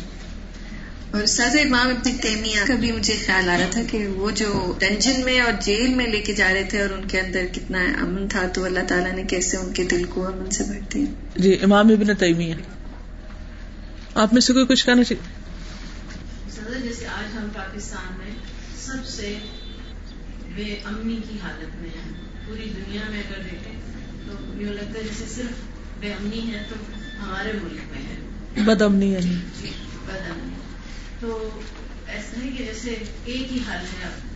اور سازا امام ابن تیمیہ کا بھی مجھے خیال آ رہا تھا کہ وہ جو ڈنجن میں اور جیل میں لے کے جا رہے تھے اور ان کے اندر کتنا امن تھا تو اللہ تعالیٰ نے کیسے ان کے دل کو امن سے بھرتے ہیں جی امام ابن تیمیہ۔ آپ میں سے کوئی کچھ کہنا چاہیے؟ جیسے آج ہم پاکستان میں سب سے بے امنی کی حالت میں ہیں۔ پوری دنیا میں اگر دیکھیں تو یوں لگتا ہے جیسے صرف بے امنی ہے تو ہمارے ملک میں ہے۔ بدمنی یعنی جی بد امنی تو ایسا نہیں کہ جیسے ایک ہی حل ہے اب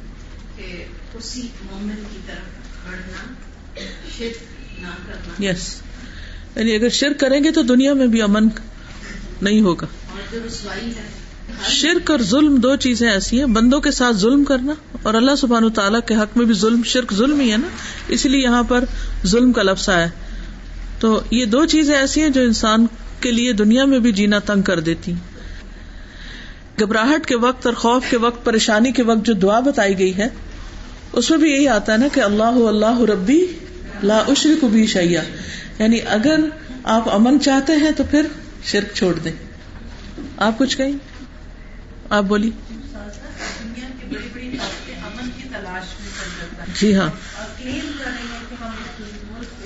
کہ اسی مومن کی طرف بڑھنا شرک نہ کرنا۔ یس یعنی اگر شرک کریں گے تو دنیا میں بھی امن نہیں ہوگا۔ اور جو رسوائی ہے شرک اور ظلم دو چیزیں ایسی ہیں، بندوں کے ساتھ ظلم کرنا اور اللہ سبحان تعالیٰ کے حق میں بھی ظلم، شرک، ظلم ہی ہے نا۔ اسی لیے یہاں پر ظلم کا لفظ آیا۔ تو یہ دو چیزیں ایسی ہیں جو انسان کے لیے دنیا میں بھی جینا تنگ کر دیتی۔ گھبراہٹ کے وقت اور خوف کے وقت، پریشانی کے وقت جو دعا بتائی گئی ہے، اس میں بھی یہی آتا ہے نا کہ اللہ اللہ ربی لا اشری کو بھی شیا یعنی اگر آپ امن چاہتے ہیں تو پھر شرک چھوڑ دیں۔ آپ کچھ کہیں؟ آپ بولی جی ہاں۔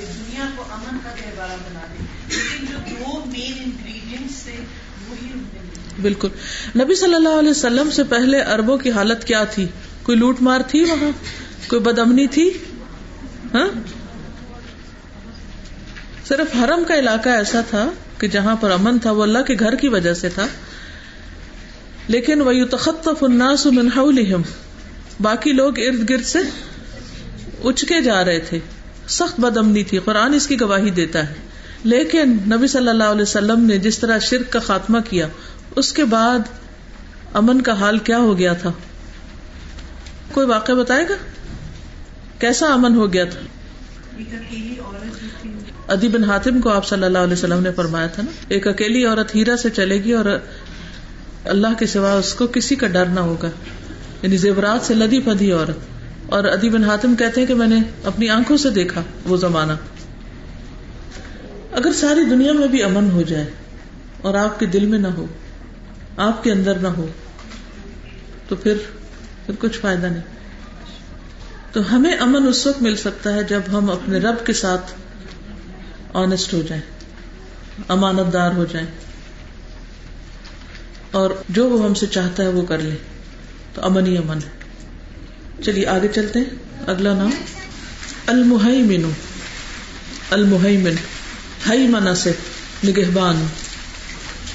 دنیا کو امن کا گہوارہ بنا دیں لیکن جو دو مین انگریڈینٹس تھے وہی بالکل۔ نبی صلی اللہ علیہ وسلم سے پہلے اربوں کی حالت کیا تھی؟ کوئی لوٹ مار تھی وہاں؟ کوئی بدمنی تھی؟ ہاں؟ صرف حرم کا علاقہ ایسا تھا کہ جہاں پر امن تھا، وہ اللہ کے گھر کی وجہ سے تھا۔ لیکن وہ تخطف الناس من حولہم باقی لوگ ارد گرد سے اچکے جا رہے تھے۔ سخت بدمنی تھی۔ قرآن اس کی گواہی دیتا ہے۔ لیکن نبی صلی اللہ علیہ وسلم نے جس طرح شرک کا خاتمہ کیا، اس کے بعد امن کا حال کیا ہو گیا تھا؟ کوئی واقعہ بتائے گا؟ کیسا امن ہو گیا تھا؟ ایک ادی بن حاتم کو آپ صلی اللہ علیہ وسلم نے فرمایا تھا نا، ایک اکیلی عورت ہیرا سے چلے گی اور اللہ کے سوا اس کو کسی کا ڈر نہ ہوگا۔ یعنی زیورات سے لدی پدی عورت۔ اور ادی بن حاتم کہتے ہیں کہ میں نے اپنی آنکھوں سے دیکھا وہ زمانہ۔ اگر ساری دنیا میں بھی امن ہو جائے اور آپ کے دل میں نہ ہو، آپ کے اندر نہ ہو، تو پھر پھر کچھ فائدہ نہیں۔ تو ہمیں امن اس وقت مل سکتا ہے جب ہم اپنے رب کے ساتھ آنےسٹ ہو جائیں امانت دار ہو جائیں۔ اور جو وہ ہم سے چاہتا ہے وہ کر لے۔ تو امن ہی امن ہے۔ چلیے آگے چلتے ہیں۔ اگلا نام۔ المحیمن۔ المحیمن۔ ہئی منا سے نگہبان۔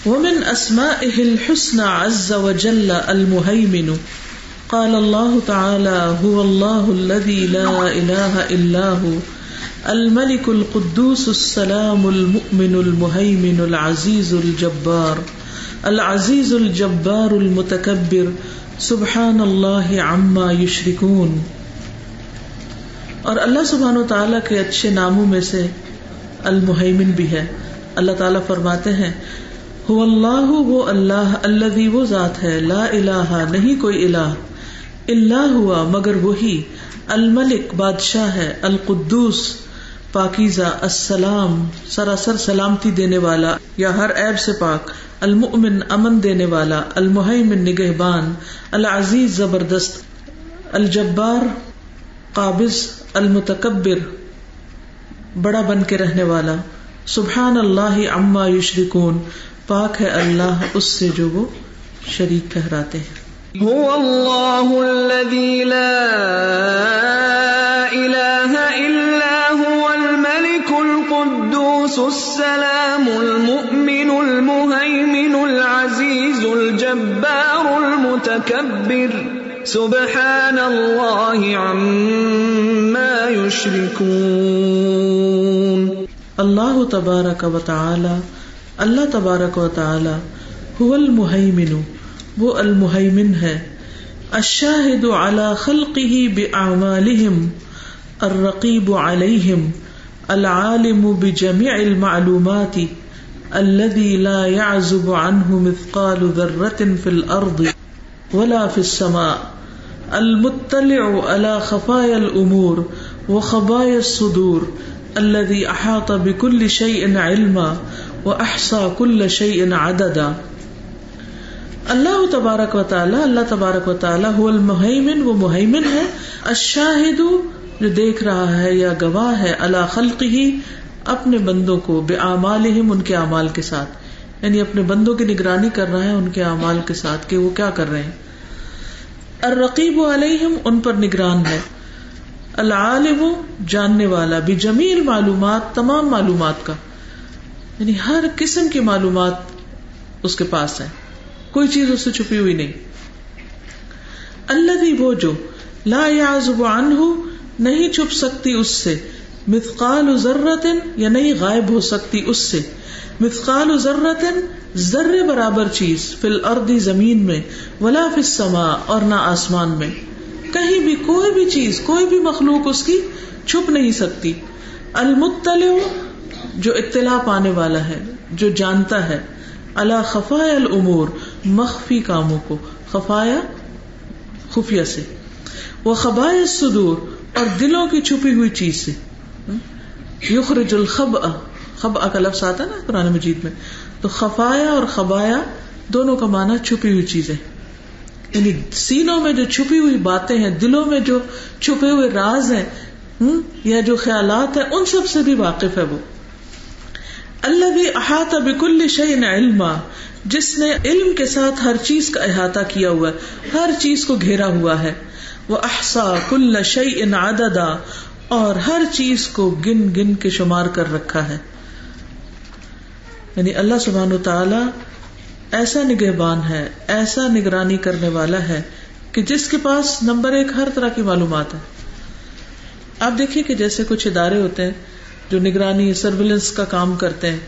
ومن اسمائه الحسنى عز وجل المهيمن قال الله تعالى هو الله الذي لا اله الا هو۔ الملك القدوس السلام المؤمن المهيمن العزيز الجبار۔ العزيز الجبار المتكبر سبحان الله عما يشركون اور اللہ سبحانہ و تعالیٰ کے اچھے ناموں میں سے المحیمن بھی ہے۔ اللہ تعالیٰ فرماتے ہیں ہو اللہ، وہ اللہ اللہ وہ ذات ہے، لا الہ، نہیں کوئی الہ۔ اللہ ہوا، مگر وہی۔ الملک، بادشاہ ہے، القدوس، پاکیزہ، السلام، سراسر سلامتی دینے والا، یا ہر عیب سے پاک۔ المؤمن امن دینے والا المحیمن نگہبان، العزیز زبردست، الجبار، قابض، المتکبر، بڑا بن کے رہنے والا۔ سبحان اللہ عما یشرکون، پاک ہے اللہ، اس سے جو وہ شریک ٹھہراتے ہیں۔ هو الله الذي لا إله إلا هو الملك القدوس السلام۔ المتكبر سبحان الله عما يشركون اللہ تبارک و تعالی، اللہ تبارک و تعالی هو المحیمن وہ المحیمن ہے۔ الشاہد على خلقه بأعمالهم الرقیب علیہم، العالم بجميع المعلومات الذي لا يعزب عنه مثقال ذرة في الأرض ولا في السماء. المطلع على خفايا الأمور وخبايا الصدور الذي أحاط بكل شيء علما وأحصى كل شيء عددا. اللہ تبارک و تعالی، اللہ تبارک و تعالی هو المحیمن وہ محیمن ہے، الشاہد جو دیکھ رہا ہے یا گواہ ہے اللہ خلق ہی اپنے بندوں کو، بے اعمال ان کے اعمال کے ساتھ۔ یعنی اپنے بندوں کی نگرانی کر رہا ہے ان کے اعمال کے ساتھ کہ وہ کیا کر رہے ہیں۔ الرقیب علیہم ان پر نگران ہے۔ العالم جاننے والا بھی جمیل معلومات، تمام معلومات کا۔ یعنی ہر قسم کی معلومات اس کے پاس ہے۔ کوئی چیز اس سے چھپی ہوئی نہیں۔ اللہ وہ جو لا یعزب عنہ نہیں چھپ سکتی اس سے۔ مثقال ذرت یا نہیں غائب ہو سکتی اس سے۔ مثقال ذرت ذرے برابر چیز، فی الارض زمین میں، ولا فی السماء اور نہ آسمان میں۔ کہیں بھی کوئی بھی چیز، کوئی بھی مخلوق اس کی چھپ نہیں سکتی۔ المطلع، جو اطلاع پانے والا ہے، جو جانتا ہے۔ اللہ خفایا الامور، مخفی کاموں کو، خفایا خفیہ سے۔ وہ خبائے صدور اور دلوں کی چھپی ہوئی چیز سے۔ یخرج الخب خب کا لفظ آتا ہے نا قرآن مجید میں۔ تو خفایا اور خبایا دونوں کا معنی چھپی ہوئی چیزیں۔ یعنی سینوں میں جو چھپی ہوئی باتیں ہیں، دلوں میں جو چھپے ہوئے راز ہیں یا جو خیالات ہیں، ان سب سے بھی واقف ہے وہ۔ اللہ بھی احاطہ بکل شعین علم جس نے علم کے ساتھ ہر چیز کا احاطہ کیا ہوا ہے، ہر چیز کو گھیرا ہوا ہے۔ وہ احسا کل شعی ان اور ہر چیز کو گن گن کے شمار کر رکھا ہے۔ یعنی اللہ سبحان و تعالی ایسا نگہبان ہے، ایسا نگرانی کرنے والا ہے کہ جس کے پاس نمبر ایک ہر طرح کی معلومات ہے۔ آپ دیکھیے کہ جیسے کچھ ادارے ہوتے ہیں جو نگرانی سرویلنس کا کام کرتے ہیں،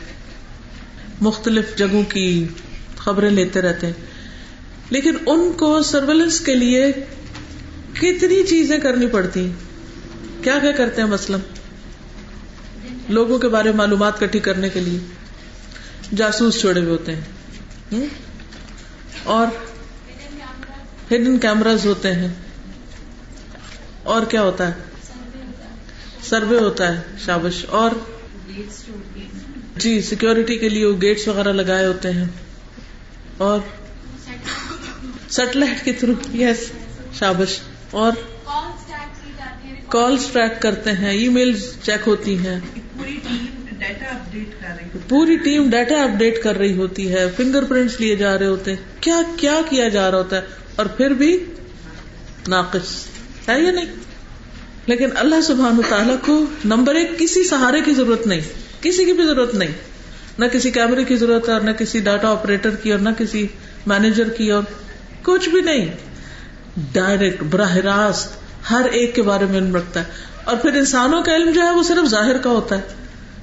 مختلف جگہوں کی خبریں لیتے رہتے ہیں، لیکن ان کو سرویلنس کے لیے کتنی چیزیں کرنی پڑتی کیا کیا کرتے ہیں مثلاً لوگوں کے بارے میں معلومات کٹھی کرنے کے لیے۔ جاسوس چھوڑے ہوئے ہوتے ہیں۔ اور ہڈن کیمراز ہوتے ہیں۔ اور کیا ہوتا ہے؟ سروے ہوتا ہے، شابش۔ اور جی سیکورٹی کے لیے وہ گیٹس وغیرہ لگائے ہوتے ہیں۔ اور سیٹلائٹ کے تھرو یس شابش۔ اور کالس ٹریک کرتے ہیں ای میل چیک ہوتی ہیں۔ پوری ٹیم ڈیٹا اپڈیٹ کر رہی ہوتی ہے۔ فنگر پرنٹس لیے جا رہے ہوتے ہیں۔ کیا کیا کیا جا رہا ہوتا ہے؟ اور پھر بھی ناقص ہے یا نہیں؟ لیکن اللہ سبحان تعالیٰ کو نمبر ایک کسی سہارے کی ضرورت نہیں کسی کی بھی ضرورت نہیں۔ نہ کسی کیمرے کی ضرورت ہے اور نہ کسی ڈاٹا آپریٹر کی اور نہ کسی مینیجر کی اور کچھ بھی نہیں۔ ڈائریکٹ براہ راست ہر ایک کے بارے میں علم رکھتا ہے۔ اور پھر انسانوں کا علم جو ہے وہ صرف ظاہر کا ہوتا ہے۔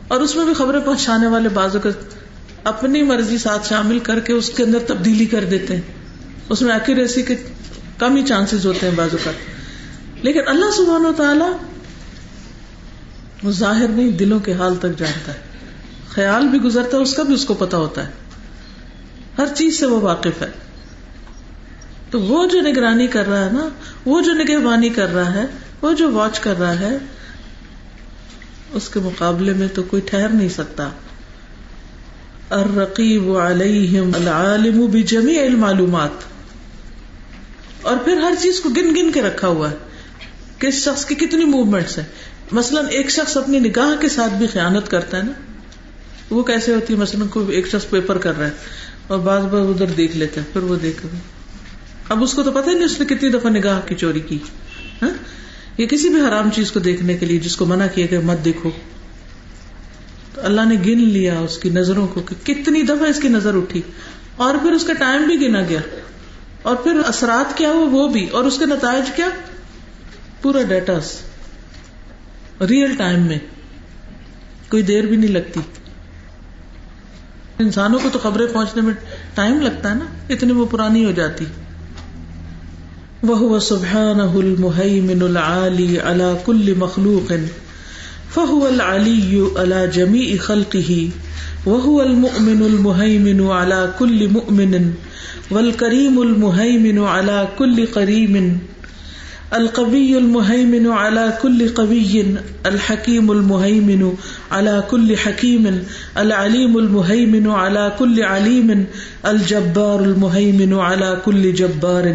اور اس میں بھی خبریں پہنچانے والے بازو کا اپنی مرضی ساتھ شامل کر کے اس کے اندر تبدیلی کر دیتے ہیں۔ اس میں ایکوریسی کے کم ہی چانسز ہوتے ہیں بازو کا لیکن اللہ سبحانہ و تعالی وہ ظاہر نہیں، دلوں کے حال تک جانتا ہے۔ خیال بھی گزرتا ہے، اس کا بھی اس کو پتا ہوتا ہے۔ ہر چیز سے وہ واقف ہے۔ تو وہ جو نگرانی کر رہا ہے نا، وہ جو نگہبانی کر رہا ہے، وہ جو واچ کر رہا ہے، اس کے مقابلے میں تو کوئی ٹھہر نہیں سکتا۔ الرقیب علیہم العالم بجمیع المعلومات۔ اور پھر ہر چیز کو گن گن کے رکھا ہوا ہے۔ کہ اس شخص کی کتنی موومنٹس ہیں۔ مثلاً ایک شخص اپنی نگاہ کے ساتھ بھی خیانت کرتا ہے نا۔ وہ کیسے ہوتی ہے؟ مثلاً کوئی ایک شخص پیپر کر رہا ہے اور بعض بار ادھر دیکھ لیتا ہے، پھر وہ دیکھ اب اس کو تو پتہ ہی نہیں اس نے کتنی دفعہ نگاہ کی چوری کی ہاں؟ یا کسی بھی حرام چیز کو دیکھنے کے لیے جس کو منع کیا کہ مت دیکھو۔ تو اللہ نے گن لیا اس کی نظروں کو کہ کتنی دفعہ اس کی نظر اٹھی۔ اور پھر اس کا ٹائم بھی گنا گیا۔ اور پھر اثرات کیا ہوا؟ وہ بھی۔ اور اس کے نتائج کیا؟ پورا ڈیٹا ریئل ٹائم میں۔ کوئی دیر بھی نہیں لگتی۔ انسانوں کو تو خبریں پہنچنے میں ٹائم لگتا ہے نا۔ اتنی وہ پرانی ہو جاتی۔ وہ سبحان المحیمن العلی علی کل مخلوق، فهو العلی علی جمیع خلقه، وهو المؤمن المحیمن علی کل مؤمن والکریم المحیمن على كل قریم القوی المحیمن علی کل قوی الحکیم المحیمن علی کل حکیم العلیم المحیمن علی کل علیم الجبار المحیمن علی کل جبار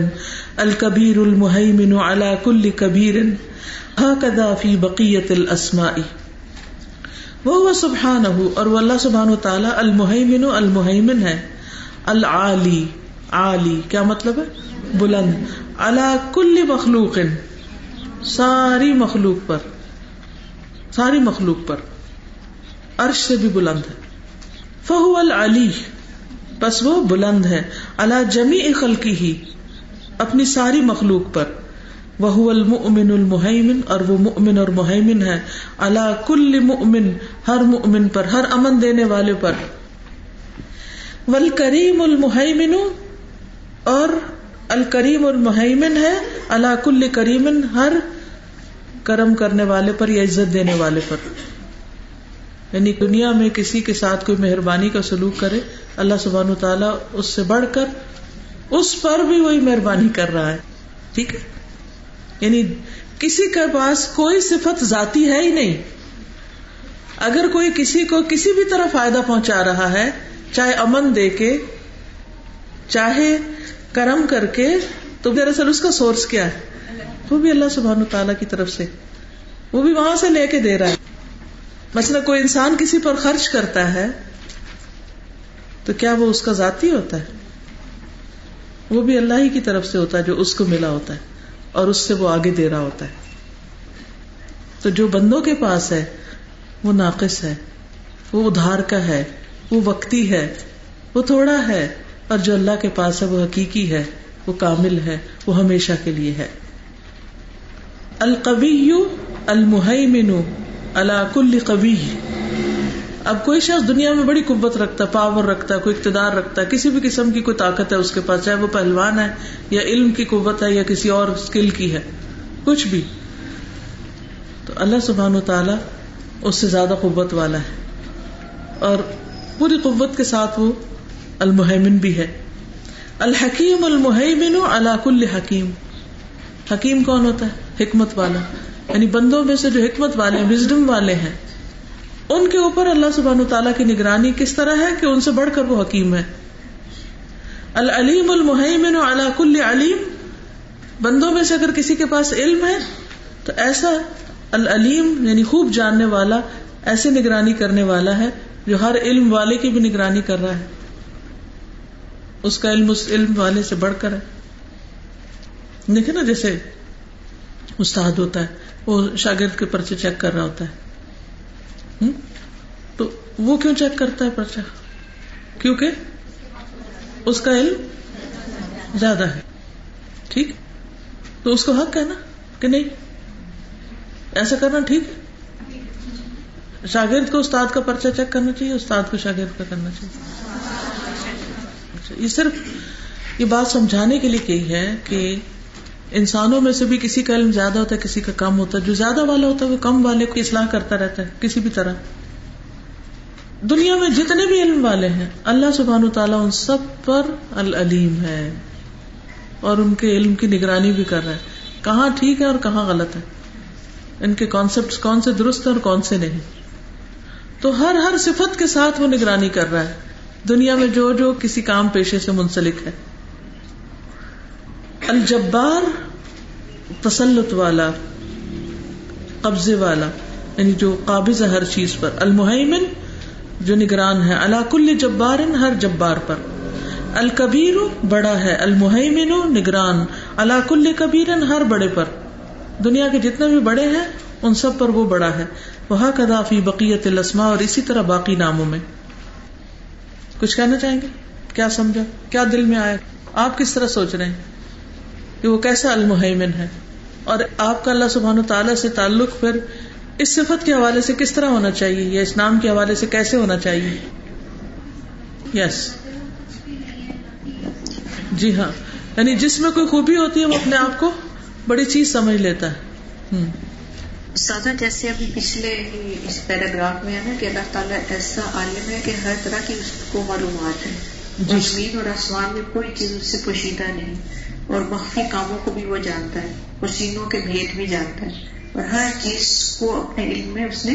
الکبیر المحیمن علی کل کبیر ہکذا فی بقیت الاسماء وہ سبحانہ اور اللہ سبحانہ تعالی المحیمن المحیمن ہے العالی عالی کیا مطلب ہے بلند علی کل مخلوق، ساری مخلوق پر، ساری مخلوق پر۔ عرش سے بھی بلند ہے۔ فہو العلی، بس وہ بلند ہے۔ اللہ جمی خلقی ہی اپنی ساری مخلوق پر۔ وہ المؤمن المحیمن اور وہ مؤمن اور محیمن ہے۔ اللہ کل مؤمن، ہر مؤمن پر، ہر امن دینے والے پر۔ ول کریم المحیمن اور الکریم المحیمن ہے اللہ کل کریمن ہر کرم کرنے والے پر یا عزت دینے والے پر۔ یعنی دنیا میں کسی کے ساتھ کوئی مہربانی کا سلوک کرے، اللہ سبحان تعالیٰ اس سے بڑھ کر اس پر بھی وہی مہربانی کر رہا ہے۔ ٹھیک ہے؟ یعنی کسی کے پاس کوئی صفت ذاتی ہے ہی نہیں۔ اگر کوئی کسی کو کسی بھی طرح فائدہ پہنچا رہا ہے، چاہے امن دے کے، چاہے کرم کر کے تو دراصل اس کا سورس کیا ہے؟ وہ بھی اللہ سبحان تعالیٰ کی طرف سے۔ وہ بھی وہاں سے لے کے دے رہا ہے۔ مثلا کوئی انسان کسی پر خرچ کرتا ہے تو کیا وہ اس کا ذاتی ہوتا ہے؟ وہ بھی اللہ ہی کی طرف سے ہوتا ہے جو اس کو ملا ہوتا ہے اور اس سے وہ آگے دے رہا ہوتا ہے۔ تو جو بندوں کے پاس ہے، وہ ناقص ہے، وہ ادھار کا ہے، وہ وقتی ہے، وہ تھوڑا ہے اور جو اللہ کے پاس ہے وہ حقیقی ہے، وہ کامل ہے، وہ ہمیشہ کے لیے ہے۔ القبی المحمن اللہ کل قبی اب کوئی شخص دنیا میں بڑی قوت رکھتا ہے پاور رکھتا ہے کوئی اقتدار رکھتا ہے کسی بھی قسم کی کوئی طاقت ہے اس کے پاس، چاہے وہ پہلوان ہے یا علم کی قوت ہے یا کسی اور اسکل کی ہے، کچھ بھی۔ تو اللہ سبحان و تعالی اس سے زیادہ قوت والا ہے۔ اور پوری قوت کے ساتھ وہ المحمن بھی ہے. الحکیم المحمن اللہ کل حکیم. حکیم کون ہوتا ہے؟ حکمت والا. یعنی بندوں میں سے جو حکمت والے وزڈم والے ہیں. ان کے اوپر اللہ سبحان تعالیٰ کی نگرانی کس طرح ہے کہ ان سے بڑھ کر وہ حکیم ہے العلیم المحمن اللہ کل علیم. بندوں میں سے اگر کسی کے پاس علم ہے، تو ایسا العلیم یعنی خوب جاننے والا ایسے نگرانی کرنے والا ہے جو ہر علم والے کی بھی نگرانی کر رہا ہے. اس کا علم اس علم والے سے بڑھ کر ہے۔ دیکھے نا جیسے استاد ہوتا ہے، وہ شاگرد کے پرچے چیک کر رہا ہوتا ہے۔ تو وہ کیوں چیک کرتا ہے پرچا کیونکہ اس کا علم زیادہ ہے۔ ٹھیک؟ تو اس کو حق ہے نا کہ نہیں؟ ایسا کرنا ٹھیک ہے؟ شاگرد کو استاد کا پرچہ چیک کرنا چاہیے، استاد کو شاگرد کا کرنا چاہیے۔ یہ صرف یہ بات سمجھانے کے لیے کہی ہے کہ انسانوں میں سے بھی کسی کا علم زیادہ ہوتا ہے، کسی کا کم ہوتا ہے۔ جو زیادہ والا ہوتا ہے، وہ کم والے کو اصلاح کرتا رہتا ہے، کسی بھی طرح۔ دنیا میں جتنے بھی علم والے ہیں، اللہ سبحان تعالیٰ ان سب پر العلیم ہے اور ان کے علم کی نگرانی بھی کر رہا ہے۔ کہاں ٹھیک ہے اور کہاں غلط ہے؟ ان کے کانسیپٹ کون سے درست ہیں اور کون سے نہیں؟ تو ہر ہر صفت کے ساتھ وہ نگرانی کر رہا ہے۔ دنیا میں جو جو کسی کام پیشے سے منسلک ہے۔ الجبار تسلط والا، قبضے والا یعنی جو قابض ہے ہر چیز پر۔ المحمن جو نگران ہے اللہ کل جبار ہر جبار پر۔ الکبیر بڑا ہے المحمن نگران۔ اللہ کل کبیر ہر بڑے پر۔ دنیا کے جتنے بھی بڑے ہیں، ان سب پر وہ بڑا ہے۔ وہ کدافی بقیت لسما اور اسی طرح باقی ناموں میں۔ کچھ کہنا چاہیں گے؟ کیا سمجھا؟ کیا دل میں آیا؟ آپ کس طرح سوچ رہے ہیں کہ وہ کیسا المحمن ہے اور آپ کا اللہ سبحان تعالیٰ سے تعلق پھر اس صفت کے حوالے سے کس طرح ہونا چاہیے یا اس نام کے حوالے سے کیسے ہونا چاہیے؟ یس جی ہاں. یعنی جس میں کوئی خوبی ہوتی ہے وہ اپنے آپ کو بڑی چیز سمجھ لیتا ہے. ہوں سادہ جیسے ابھی پچھلے اس پیراگراف میں ہے نا کہ اللہ تعالیٰ ایسا عالم ہے کہ ہر طرح کی اس کو معلومات ہے جی۔ زمین اور آسمان میں کوئی چیز اس سے پوشیدہ نہیں اور مخفی کاموں کو بھی وہ جانتا ہے پسینوں کے بھید بھی جانتا ہے۔ اور ہر چیز کو اپنے علم میں اس نے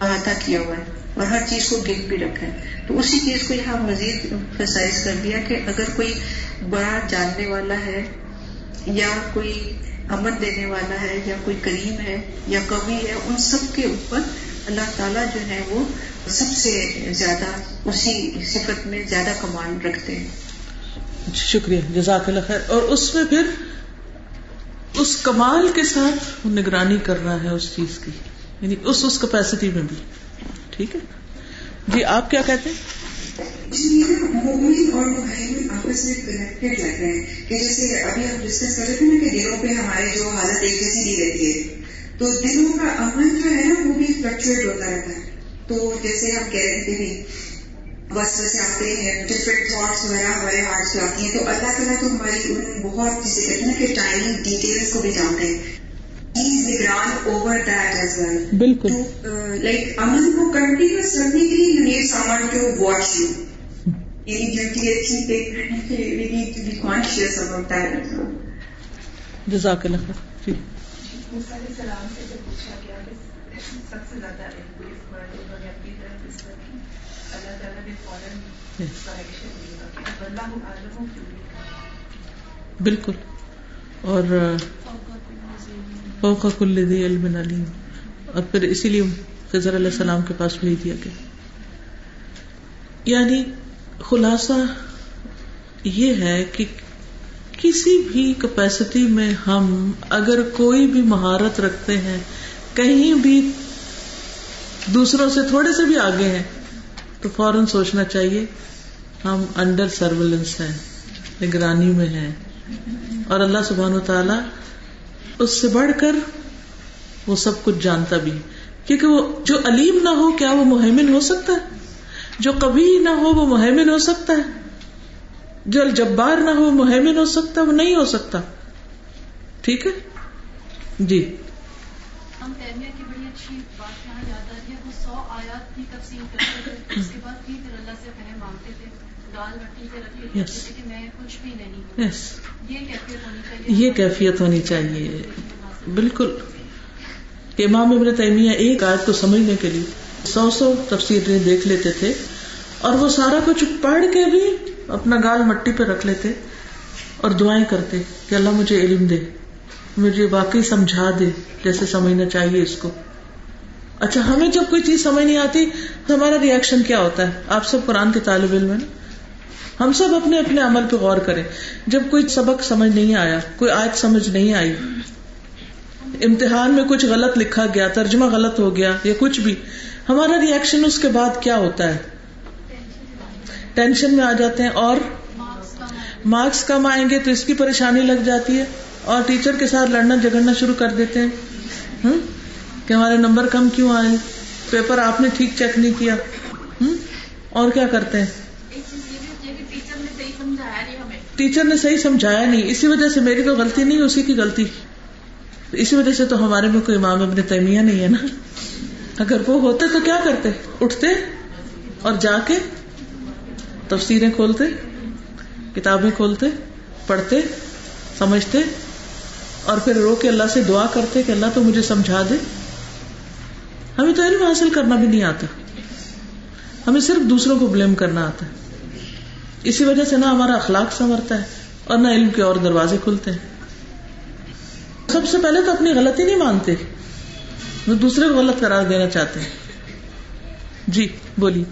احاطہ کیا ہوا ہے اور ہر چیز کو گن بھی رکھا ہے۔ تو اسی چیز کو یہاں مزید فسائز کر دیا کہ اگر کوئی بڑا جاننے والا ہے یا کوئی امن دینے والا ہے یا کوئی کریم ہے یا کبھی ہے، ان سب کے اوپر اللہ تعالیٰ جو ہے وہ سب سے زیادہ اسی صفت میں زیادہ کمانڈ رکھتے ہیں۔ جی، شکریہ، جزاک اللہ خیر۔ اور اس میں پھر اس کمال کے ساتھ نگرانی کر رہا ہے اس چیز کی یعنی اس اس کیپیسٹی میں بھی۔ ٹھیک ہے؟ جی آپ کیا کہتے ہیں؟ جو یہ نا مومن اور مہیمن آپس میں کنیکٹڈ رہے ہیں کہ جیسے ابھی ہم ڈسکس کر رہے تھے نا کہ دلوں پہ ہمارے جو حالت ایک جیسی نہیں رہتی ہے تو دلوں کا امن جو ہے نا وہ بھی فلکچویٹ ہوتا رہتا ہے۔ تو جیسے ہم کہہ رہے تھے بس ویسے آتے ہیں ڈفرینٹ تھاٹس وغیرہ ہمارے ہارٹس پہ آتی ہیں۔ تو اللہ تعالیٰ تو ہماری ان بہت جسے کہتے ہیں نا کہ ٹائنی ڈیٹیلس کو بھی جانتے ہیں۔ بالکل۔ لائک امن کو کنٹینیوس رکھنے کے لیے you need someone to watch you جزاک اللہ خیر سلام سے پوچھا گیا کہ سب سے زیادہ اللہ تعالیٰ نے فوراً بالکل اور فوق کل ذی علم علیم اور پھر اسی لیے خضر علیہ السلام کے پاس بھیج دیا گیا یعنی خلاصہ یہ ہے کہ کسی بھی کیپیسٹی میں ہم اگر کوئی بھی مہارت رکھتے ہیں، کہیں بھی دوسروں سے تھوڑے سے بھی آگے ہیں، تو فوراً سوچنا چاہیے، ہم انڈر سرویلنس ہیں، نگرانی میں ہیں۔ اور اللہ سبحان و تعالی اس سے بڑھ کر وہ سب کچھ جانتا بھی کیونکہ وہ جو علیم نہ ہو، کیا وہ مہمن ہو سکتا ہے؟ جو کبھی نہ ہو وہ مہمن ہو سکتا ہے۔ جو الجبار نہ ہو مہمن ہو سکتا وہ نہیں ہو سکتا۔ ٹھیک ہے؟ جی۔ ہم تیمیہ کی بڑی اچھی بات یہاں یاد آ رہی ہے وہ سو آیات کی تفصیل کرتے تھے۔ اس کے بعد بھی پھر اللہ سے پہلے مانگتے تھے دال مٹی سے رکھ کے Yes. کہ میں کچھ بھی نہیں۔ ہوں یس یہ کیفیت ہونی چاہیے۔ یہ کیفیت ہونی چاہیے۔ بالکل۔ امام ابن تیمیہ ایک آیت کو سمجھنے کے لیے سو سو تفسیریں دیکھ لیتے تھے اور وہ سارا کچھ پڑھ کے بھی اپنا گال مٹی پہ رکھ لیتے اور دعائیں کرتے کہ اللہ مجھے علم دے، مجھے واقعی سمجھا دے جیسے سمجھنا چاہیے اس کو۔ اچھا ہمیں جب کوئی چیز سمجھ نہیں آتی تو ہمارا ریئیکشن کیا ہوتا ہے؟ آپ سب قرآن کے طالب علم ہیں ہم سب اپنے اپنے عمل پہ غور کریں۔ جب کوئی سبق سمجھ نہیں آیا، کوئی آیت سمجھ نہیں آئی، امتحان میں کچھ غلط لکھا گیا، ترجمہ غلط ہو گیا یا کچھ بھی ہمارا ریئیکشن اس کے بعد کیا ہوتا ہے؟ ٹینشن میں آ جاتے ہیں اور مارکس کم آئیں گے تو اس کی پریشانی لگ جاتی ہے اور ٹیچر کے ساتھ لڑنا جھگڑنا شروع کر دیتے ہیں۔ کہ ہمارے نمبر کم کیوں آئے؟ پیپر آپ نے ٹھیک چیک نہیں کیا۔ اور کیا کرتے ہیں؟ ٹیچر نے صحیح سمجھایا نہیں ٹیچر نے صحیح سمجھایا نہیں۔ اسی وجہ سے میری تو غلطی نہیں، اسی کی غلطی۔ اسی وجہ سے تو ہمارے میں کوئی امام ابن تیمیہ نہیں ہے نا۔ اگر وہ ہوتے تو کیا کرتے؟ اٹھتے اور جا کے تفسیریں کھولتے، کتابیں کھولتے، پڑھتے، سمجھتے اور پھر رو کے اللہ سے دعا کرتے کہ اللہ تو مجھے سمجھا دے۔ ہمیں تو علم حاصل کرنا بھی نہیں آتا۔ ہمیں صرف دوسروں کو بلیم کرنا آتا ہے۔ اسی وجہ سے نہ ہمارا اخلاق سنورتا ہے اور نہ علم کے اور دروازے کھلتے ہیں۔ سب سے پہلے تو اپنی غلطی نہیں مانتے۔ وہ دوسرے کو غلط قرار دینا چاہتے ہیں۔ جی بولیے۔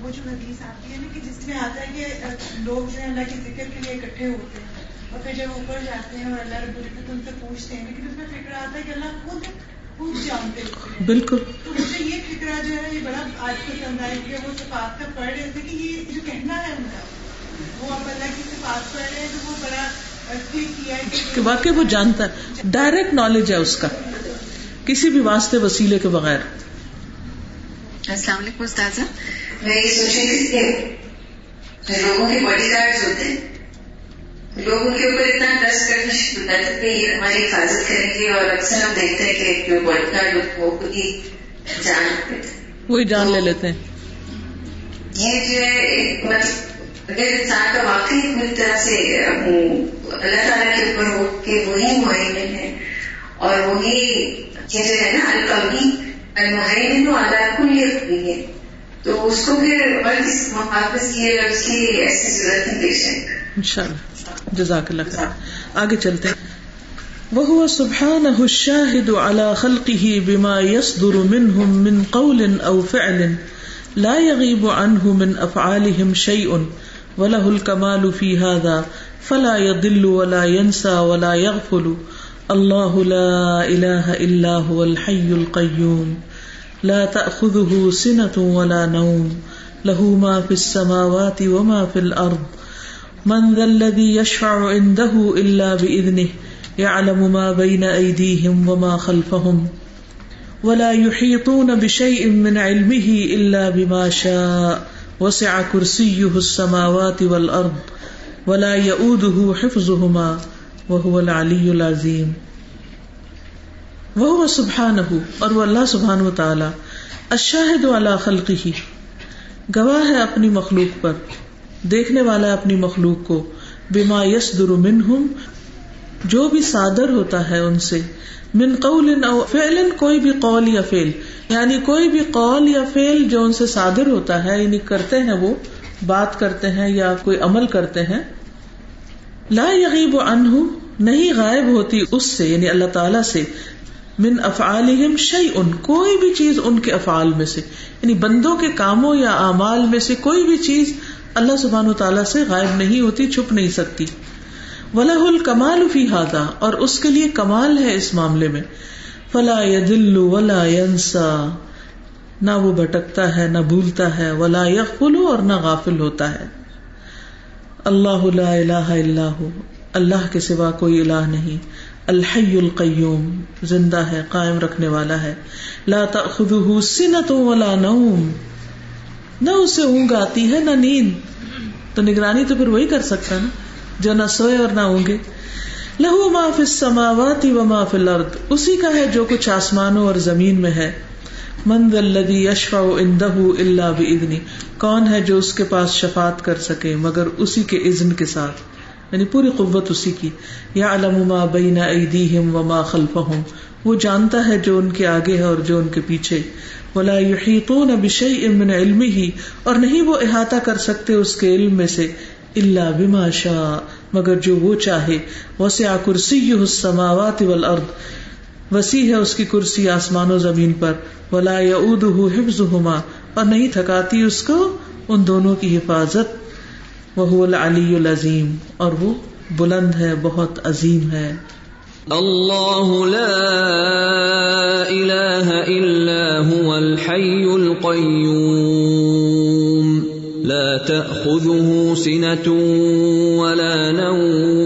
وہ جو حدیث آتی ہے نا کہ جس میں آتا ہے کہ لوگ جو ہے اللہ کے ذکر کے لیے اکٹھے ہوتے ہیں اور پھر جب اوپر جاتے ہیں اور اللہ رب العزت ان سے پوچھتے ہیں لیکن اس میں فکر آتا ہے کہ اللہ خود خود جانتے ہوتے ہیں۔ بالکل۔ تو مجھے یہ فکرہ جو ہے یہ بڑا آج پسند آیا کہ وہ صفات کا پڑھ رہے تھے کہ یہ جو کہنا ہے ان کا وہ آپ اللہ کی صفات پڑھ رہے ہیں تو وہ بڑا کلک کیا ہے کہ واقعی وہ جانتا ہے۔ ڈائریکٹ نالج ہے اس کا۔ کسی بھی واسطے وسیلے کے بغیر۔ السلام علیکم استاذہ۔ میں یہ سوچ رہی تھی کہ لوگوں کے باڈی گارڈ ہوتے ہیں لوگ ان کے اوپر اتنا ٹرسٹ کرنا شروع کر دیتے ہیں یہ ہماری حفاظت کریں گے اور اکثر ہم دیکھتے ہیں کہ جو باڈی گارڈ وہ خود ہی جان لیتے ہیں۔ وہی جان لے لیتے ہیں۔ یہ جو ہے مطلب اگر انسان کا واقعی پوری طرح سے اللہ تعالیٰ کے اوپر ہو کہ وہی معین ہے اور وہی یہ جو ہے نا القوی المحین اللہ کو یہ ہے تو اس کو پھر اور محافظ کی اور اس کی ایسی ضرورت نہیں بے شک انشاءاللہ جزاک اللہ خیر۔ آگے چلتے ہیں۔ وهو سبحانه الشاهد على خلقه بما يصدر منهم من قول او فعل، لا يغيب عنه من افعالهم شيء وله الكمال في هذا فلا يضل ولا ينسى ولا يغفل الله لا اله الا هو الحي القيوم لا تاخذه سنه ولا نوم. له ما في السماوات وما في الأرض من ذا الذي يشفع عنده إلا بإذنه يعلم ما بين أيديهم وما خلفهم ولا يحيطون بشيء من علمه إلا بما شاء. وسع كرسيه السماوات والأرض ولا يؤوده حفظهما وهو العلي العظيم وہ سبحان اور وہ اللہ سبحان و تعالی اشاہد والا خلقی ہی گواہ ہے اپنی مخلوق پر، دیکھنے والا ہے اپنی مخلوق کو، بما یس در من جو بھی صادر ہوتا ہے ان سے، من قول او فعل، کوئی بھی قول یا فعل۔ یعنی کوئی بھی قول یا فعل جو ان سے صادر ہوتا ہے یعنی کرتے ہیں وہ، بات کرتے ہیں یا کوئی عمل کرتے ہیں لا یغیب عنہ نہیں غائب ہوتی اس سے یعنی اللہ تعالی سے، من افعالہم شیئن، کوئی بھی چیز ان کے افعال میں سے یعنی بندوں کے کاموں یا اعمال میں سے کوئی بھی چیز اللہ سبحانہ تعالیٰ سے غائب نہیں ہوتی، چھپ نہیں سکتی۔ ولہ الکمال فی ہادا اور اس کے لیے کمال ہے اس معاملے میں۔ فلا یدل ولا ینسا نہ وہ بھٹکتا ہے، نہ بھولتا ہے، ولا یغفل اور نہ غافل ہوتا ہے۔ اللہ لا الہ الا ہو۔ اللہ کے سوا کوئی الہ نہیں۔ الحی القیوم، زندہ ہے، قائم رکھنے والا ہے۔ لا تأخذه سنة ولا نوم۔ نہ اسے اونگ آتی ہے، نہ نیند۔ تو نگرانی تو پھر وہی کر سکتا نا۔ جو نہ سوئے اور نہ اونگے۔ لہو ما فی السماوات و ما فی الارض۔ اسی کا ہے جو کچھ آسمانوں اور زمین میں ہے۔ من ذا الذی یشفع عنده الا باذنی کون ہے جو اس کے پاس شفاعت کر سکے مگر اسی کے اذن کے ساتھ؟ یعنی پوری قوت اسی کی۔ یا علم بین ایدیہم وما خلفہم، وہ جانتا ہے جو ان کے آگے ہے اور جو ان کے پیچھے۔ ولا یحیطون بشیء من علمہ، اور نہیں وہ احاطہ کر سکتے اس کے علم میں سے، الا بما شاء، مگر جو وہ چاہے۔ وسع کرسیہ السماوات والارض وسیع ہے اس کی کرسی آسمان و زمین پر، ولا یعودہ حفظہما اور نہیں تھکاتی اس کو ان دونوں کی حفاظت۔ وہ العلی العظیم اور وہ بلند ہے، بہت عظیم ہے۔ اللہ لا الہ الا هو الحی القیوم۔ لا تأخذه سنة ولا نوم۔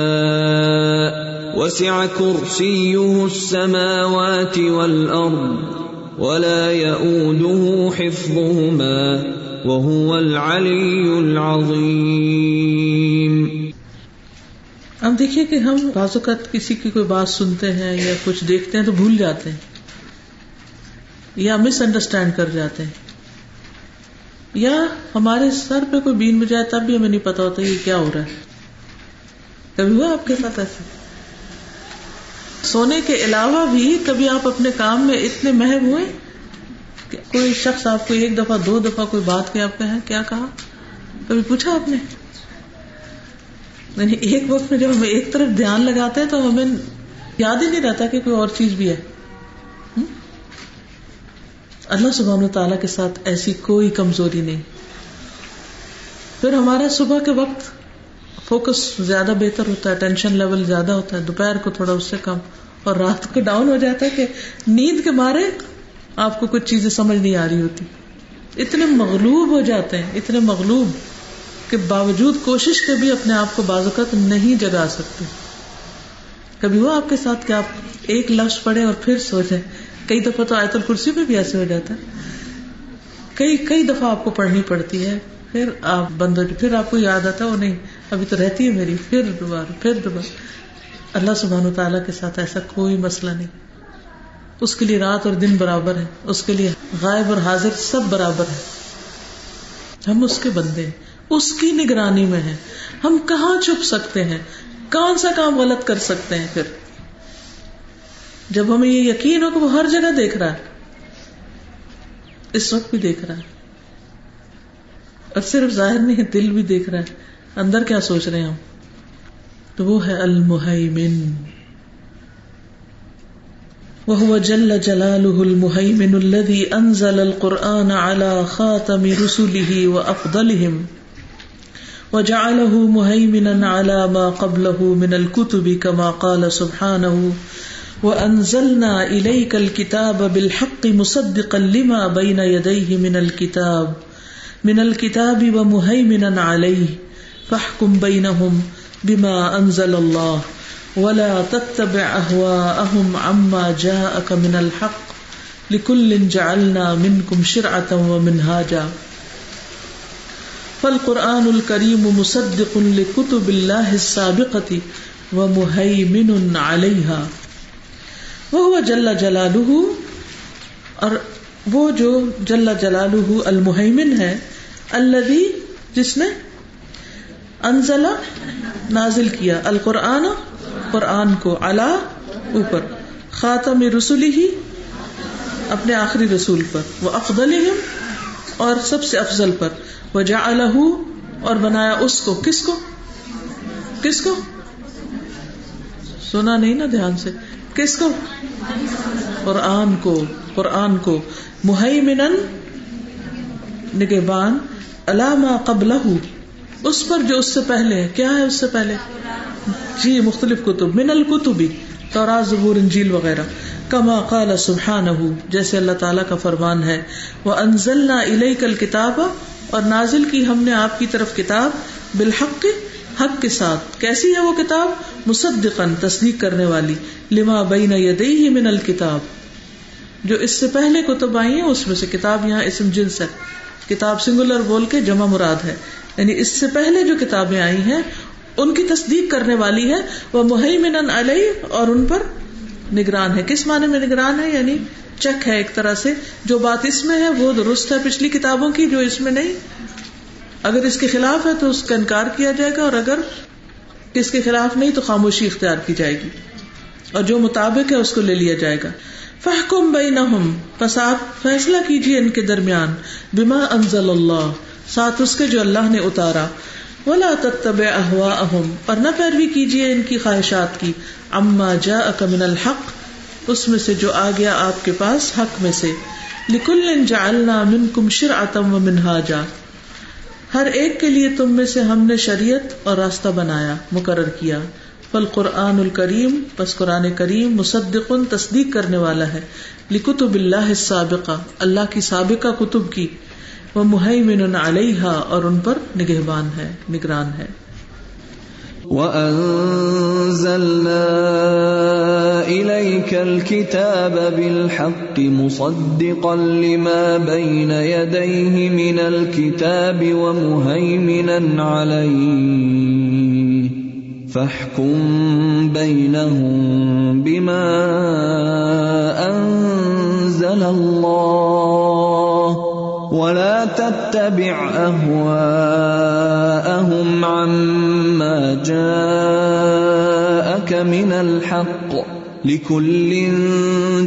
وسع كرسيه السماوات والأرض ولا يؤوده حفظهما وهو العلي العظيم۔ اب دیکھیے کہ ہم بعض اوقات کسی کی کوئی بات سنتے ہیں یا کچھ دیکھتے ہیں تو بھول جاتے ہیں یا مس انڈرسٹینڈ کر جاتے ہیں۔ یا ہمارے سر پہ کوئی بین بجائے تب بھی ہمیں نہیں پتا ہوتا یہ کیا ہو رہا ہے۔ کبھی ہوا آپ کے ساتھ ایسے سونے کے علاوہ بھی کبھی آپ اپنے کام میں اتنے محب ہوئے کہ کوئی شخص آپ کو ایک دفعہ، دو دفعہ کوئی بات کیا آپ کا ہے کیا کہا؟ کبھی پوچھا آپ نے؟ یعنی ایک وقت میں جب ہم ایک طرف دھیان لگاتے ہیں تو ہمیں یاد ہی نہیں رہتا کہ کوئی اور چیز بھی ہے۔ اللہ سبحانہ تعالیٰ کے ساتھ ایسی کوئی کمزوری نہیں۔ پھر ہمارا صبح کے وقت فوکس زیادہ بہتر ہوتا ہے ٹینشن لیول زیادہ ہوتا ہے، دوپہر کو تھوڑا اس سے کم اور رات کو ڈاؤن ہو جاتا ہے کہ نیند کے مارے آپ کو کچھ چیزیں سمجھ نہیں آ رہی ہوتی۔ اتنے مغلوب ہو جاتے ہیں، اتنے مغلوب کے باوجود کوشش کے بھی اپنے آپ کو بازوقت نہیں جگا سکتے۔ کبھی وہ آپ کے ساتھ کہ آپ ایک لفظ پڑھے اور پھر سو جائیں کئی دفعہ تو آیت الکرسی پہ بھی ایسے ہو جاتا ہے۔ کئی کئی دفعہ آپ کو پڑھنی پڑتی ہے، پھر آپ بند ہو پھر آپ کو یاد آتا ہے، وہ نہیں۔ ابھی تو رہتی ہے میری، پھر دوبارہ پھر دوبارہ۔ اللہ سبحان و تعالیٰ کے ساتھ ایسا کوئی مسئلہ نہیں۔ اس کے لیے رات اور دن برابر ہے اس کے لیے غائب اور حاضر سب برابر ہے ہم اس کے بندے ہیں، اس کی نگرانی میں ہیں۔ ہم کہاں چھپ سکتے ہیں؟ کون سا کام غلط کر سکتے ہیں پھر؟ جب ہمیں یہ یقین ہو کہ وہ ہر جگہ دیکھ رہا ہے، اس وقت بھی دیکھ رہا ہے۔ اور صرف ظاہر نہیں، دل بھی دیکھ رہا ہے۔ اندر کیا سوچ رہے ہیں ہم؟ تو وہ ہے المحیمن۔ وهو جل جلاله المهيمن الذي أنزل القرآن على خاتم رسله وأفضلهم وجعله مهيمنا على ما قبله من الكتب كما قال سبحانه وأنزلنا إليك الكتاب بالحق مصدقا لما بين يديه من الكتاب من الكتاب ومهيمنا عليه فاحكم بينهم بما أنزل الله ولا تتبع اهواءهم عما جاءك من الحق لكل جعلنا منكم شرعة ومنهاجا فالقرآن الكريم مصدق لكتب الله السابقة ومهيمن عليها وهو جل جلاله اور وہ جو جل جلالہ المحیمن ہے الذي جس نے انزل، نازل کیا۔ القرآن، قرآن کو اللہ اوپر۔ خاتم رسولی ہی اپنے آخری رسول پر۔ وہ افضل اور سب سے افضل پر۔ وہ جا اور بنایا اس کو۔ کس کو؟ کس کو؟ سنا نہیں نا دھیان سے۔ کس کو؟ قرآن کو۔ قرآن کو۔ محمن نگبان علامہ قبل اس پر جو اس سے پہلے کیا ہے اس سے پہلے؟ جی مختلف کتب۔ من الکتبی تورا زبور انجیل وغیرہ۔ کما قال سبحانہ جیسے اللہ تعالیٰ کا فرمان ہے۔ وہ انزلنا الیک الکتاب اور نازل کی ہم نے آپ کی طرف کتاب بالحق، حق کے ساتھ۔ کیسی ہے وہ کتاب؟ مصدقن تصدیق کرنے والی۔ لما بین یدیہ من الکتاب جو اس سے پہلے کتب آئی ہیں، اس میں سے کتاب یہاں اسم جنس ہے۔ کتاب سنگولر بول کے جمع مراد ہے۔ یعنی اس سے پہلے جو کتابیں آئی ہیں، ان کی تصدیق کرنے والی ہے وہ محمن علیہ اور ان پر نگران ہے کس معنی میں نگران ہے یعنی چیک ہے ایک طرح سے۔ جو بات اس میں ہے، وہ درست ہے پچھلی کتابوں کی، جو اس میں نہیں۔ اگر اس کے خلاف ہے تو اس کا انکار کیا جائے گا، اور اگر کس کے خلاف نہیں تو خاموشی اختیار کی جائے گی۔ اور جو مطابق ہے، اس کو لے لیا جائے گا۔ فحکم بئی نہ آپ فیصلہ کیجیے ان کے درمیان۔ بما انزل اللہ ساتھ اس کے جو اللہ نے اتارا۔ ولا تتب احوا اہم اور نہ پیروی کیجیے ان کی خواہشات کی۔ اما جا من الحق، اس میں سے جو آ گیا آپ کے پاس حق میں سے۔ لکل جعلنا منکم شرعتم و منہاجا ہر ایک کے لیے تم میں سے ہم نے شریعت اور راستہ بنایا، مقرر کیا۔ فل قرآن الکریم بس قرآن کریم مصدق تصدیق کرنے والا ہے۔ لکتب اللہ سابقہ اللہ کی سابقہ کتب کی۔ وہ محمن علیہ اور ان پر نگہبان ہے، نگران ہے۔ وَأَنزَلْنَا إِلَيْكَ الْكِتَابَ بِالْحَقِّ مُصَدِّقًا لِمَا بَيْنَ يَدَيْهِ مِنَ الْكِتَابِ وَمُهَيْمِنًا عَلَيْهِ فَاحْكُم بَيْنَهُم بِمَا أَنزَلَ اللَّهُ ولا تتبع اهواءهم عما جاءك من الحق لكل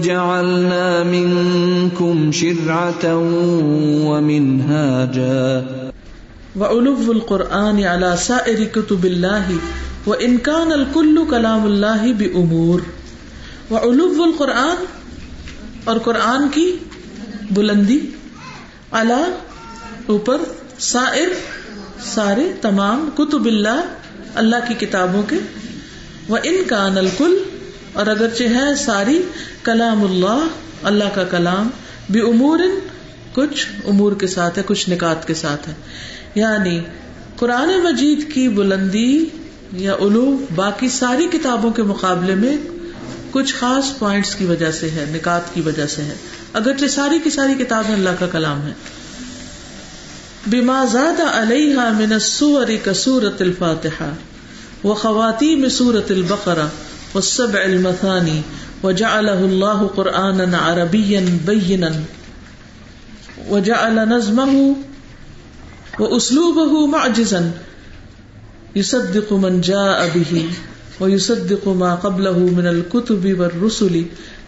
جعلنا منكم شرعة ومنهاجا. وعلو القرآن على سائر كتب الله وإن كان الكل كلام الله بأمور. وعلو القرآن اور قرآن کی بلندی اللہ اوپر سائر سارے تمام کتب اللہ اللہ کی کتابوں کے۔ وہ ان کا نلکل اور اگرچہ ہے ساری کلام اللہ اللہ کا کلام بھی امور کچھ امور کے ساتھ ہے، کچھ نکات کے ساتھ ہے۔ یعنی قرآن مجید کی بلندی یا علو باقی ساری کتابوں کے مقابلے میں کچھ خاص پوائنٹس کی وجہ سے ہے، نکات کی وجہ سے ہے۔ اگرچہ ساری کی ساری کتابیں اللہ کا کلام ہے بما زاد علیہ من السور کسورت الفاتحہ و خواتیم سورت البقرہ والسبع المثانی وجعله الله قرآنا عربيا بينا وجعل نظمه وأسلوبه معجزا يصدق من جاء به ويصدق ما قبله من الكتب والرسل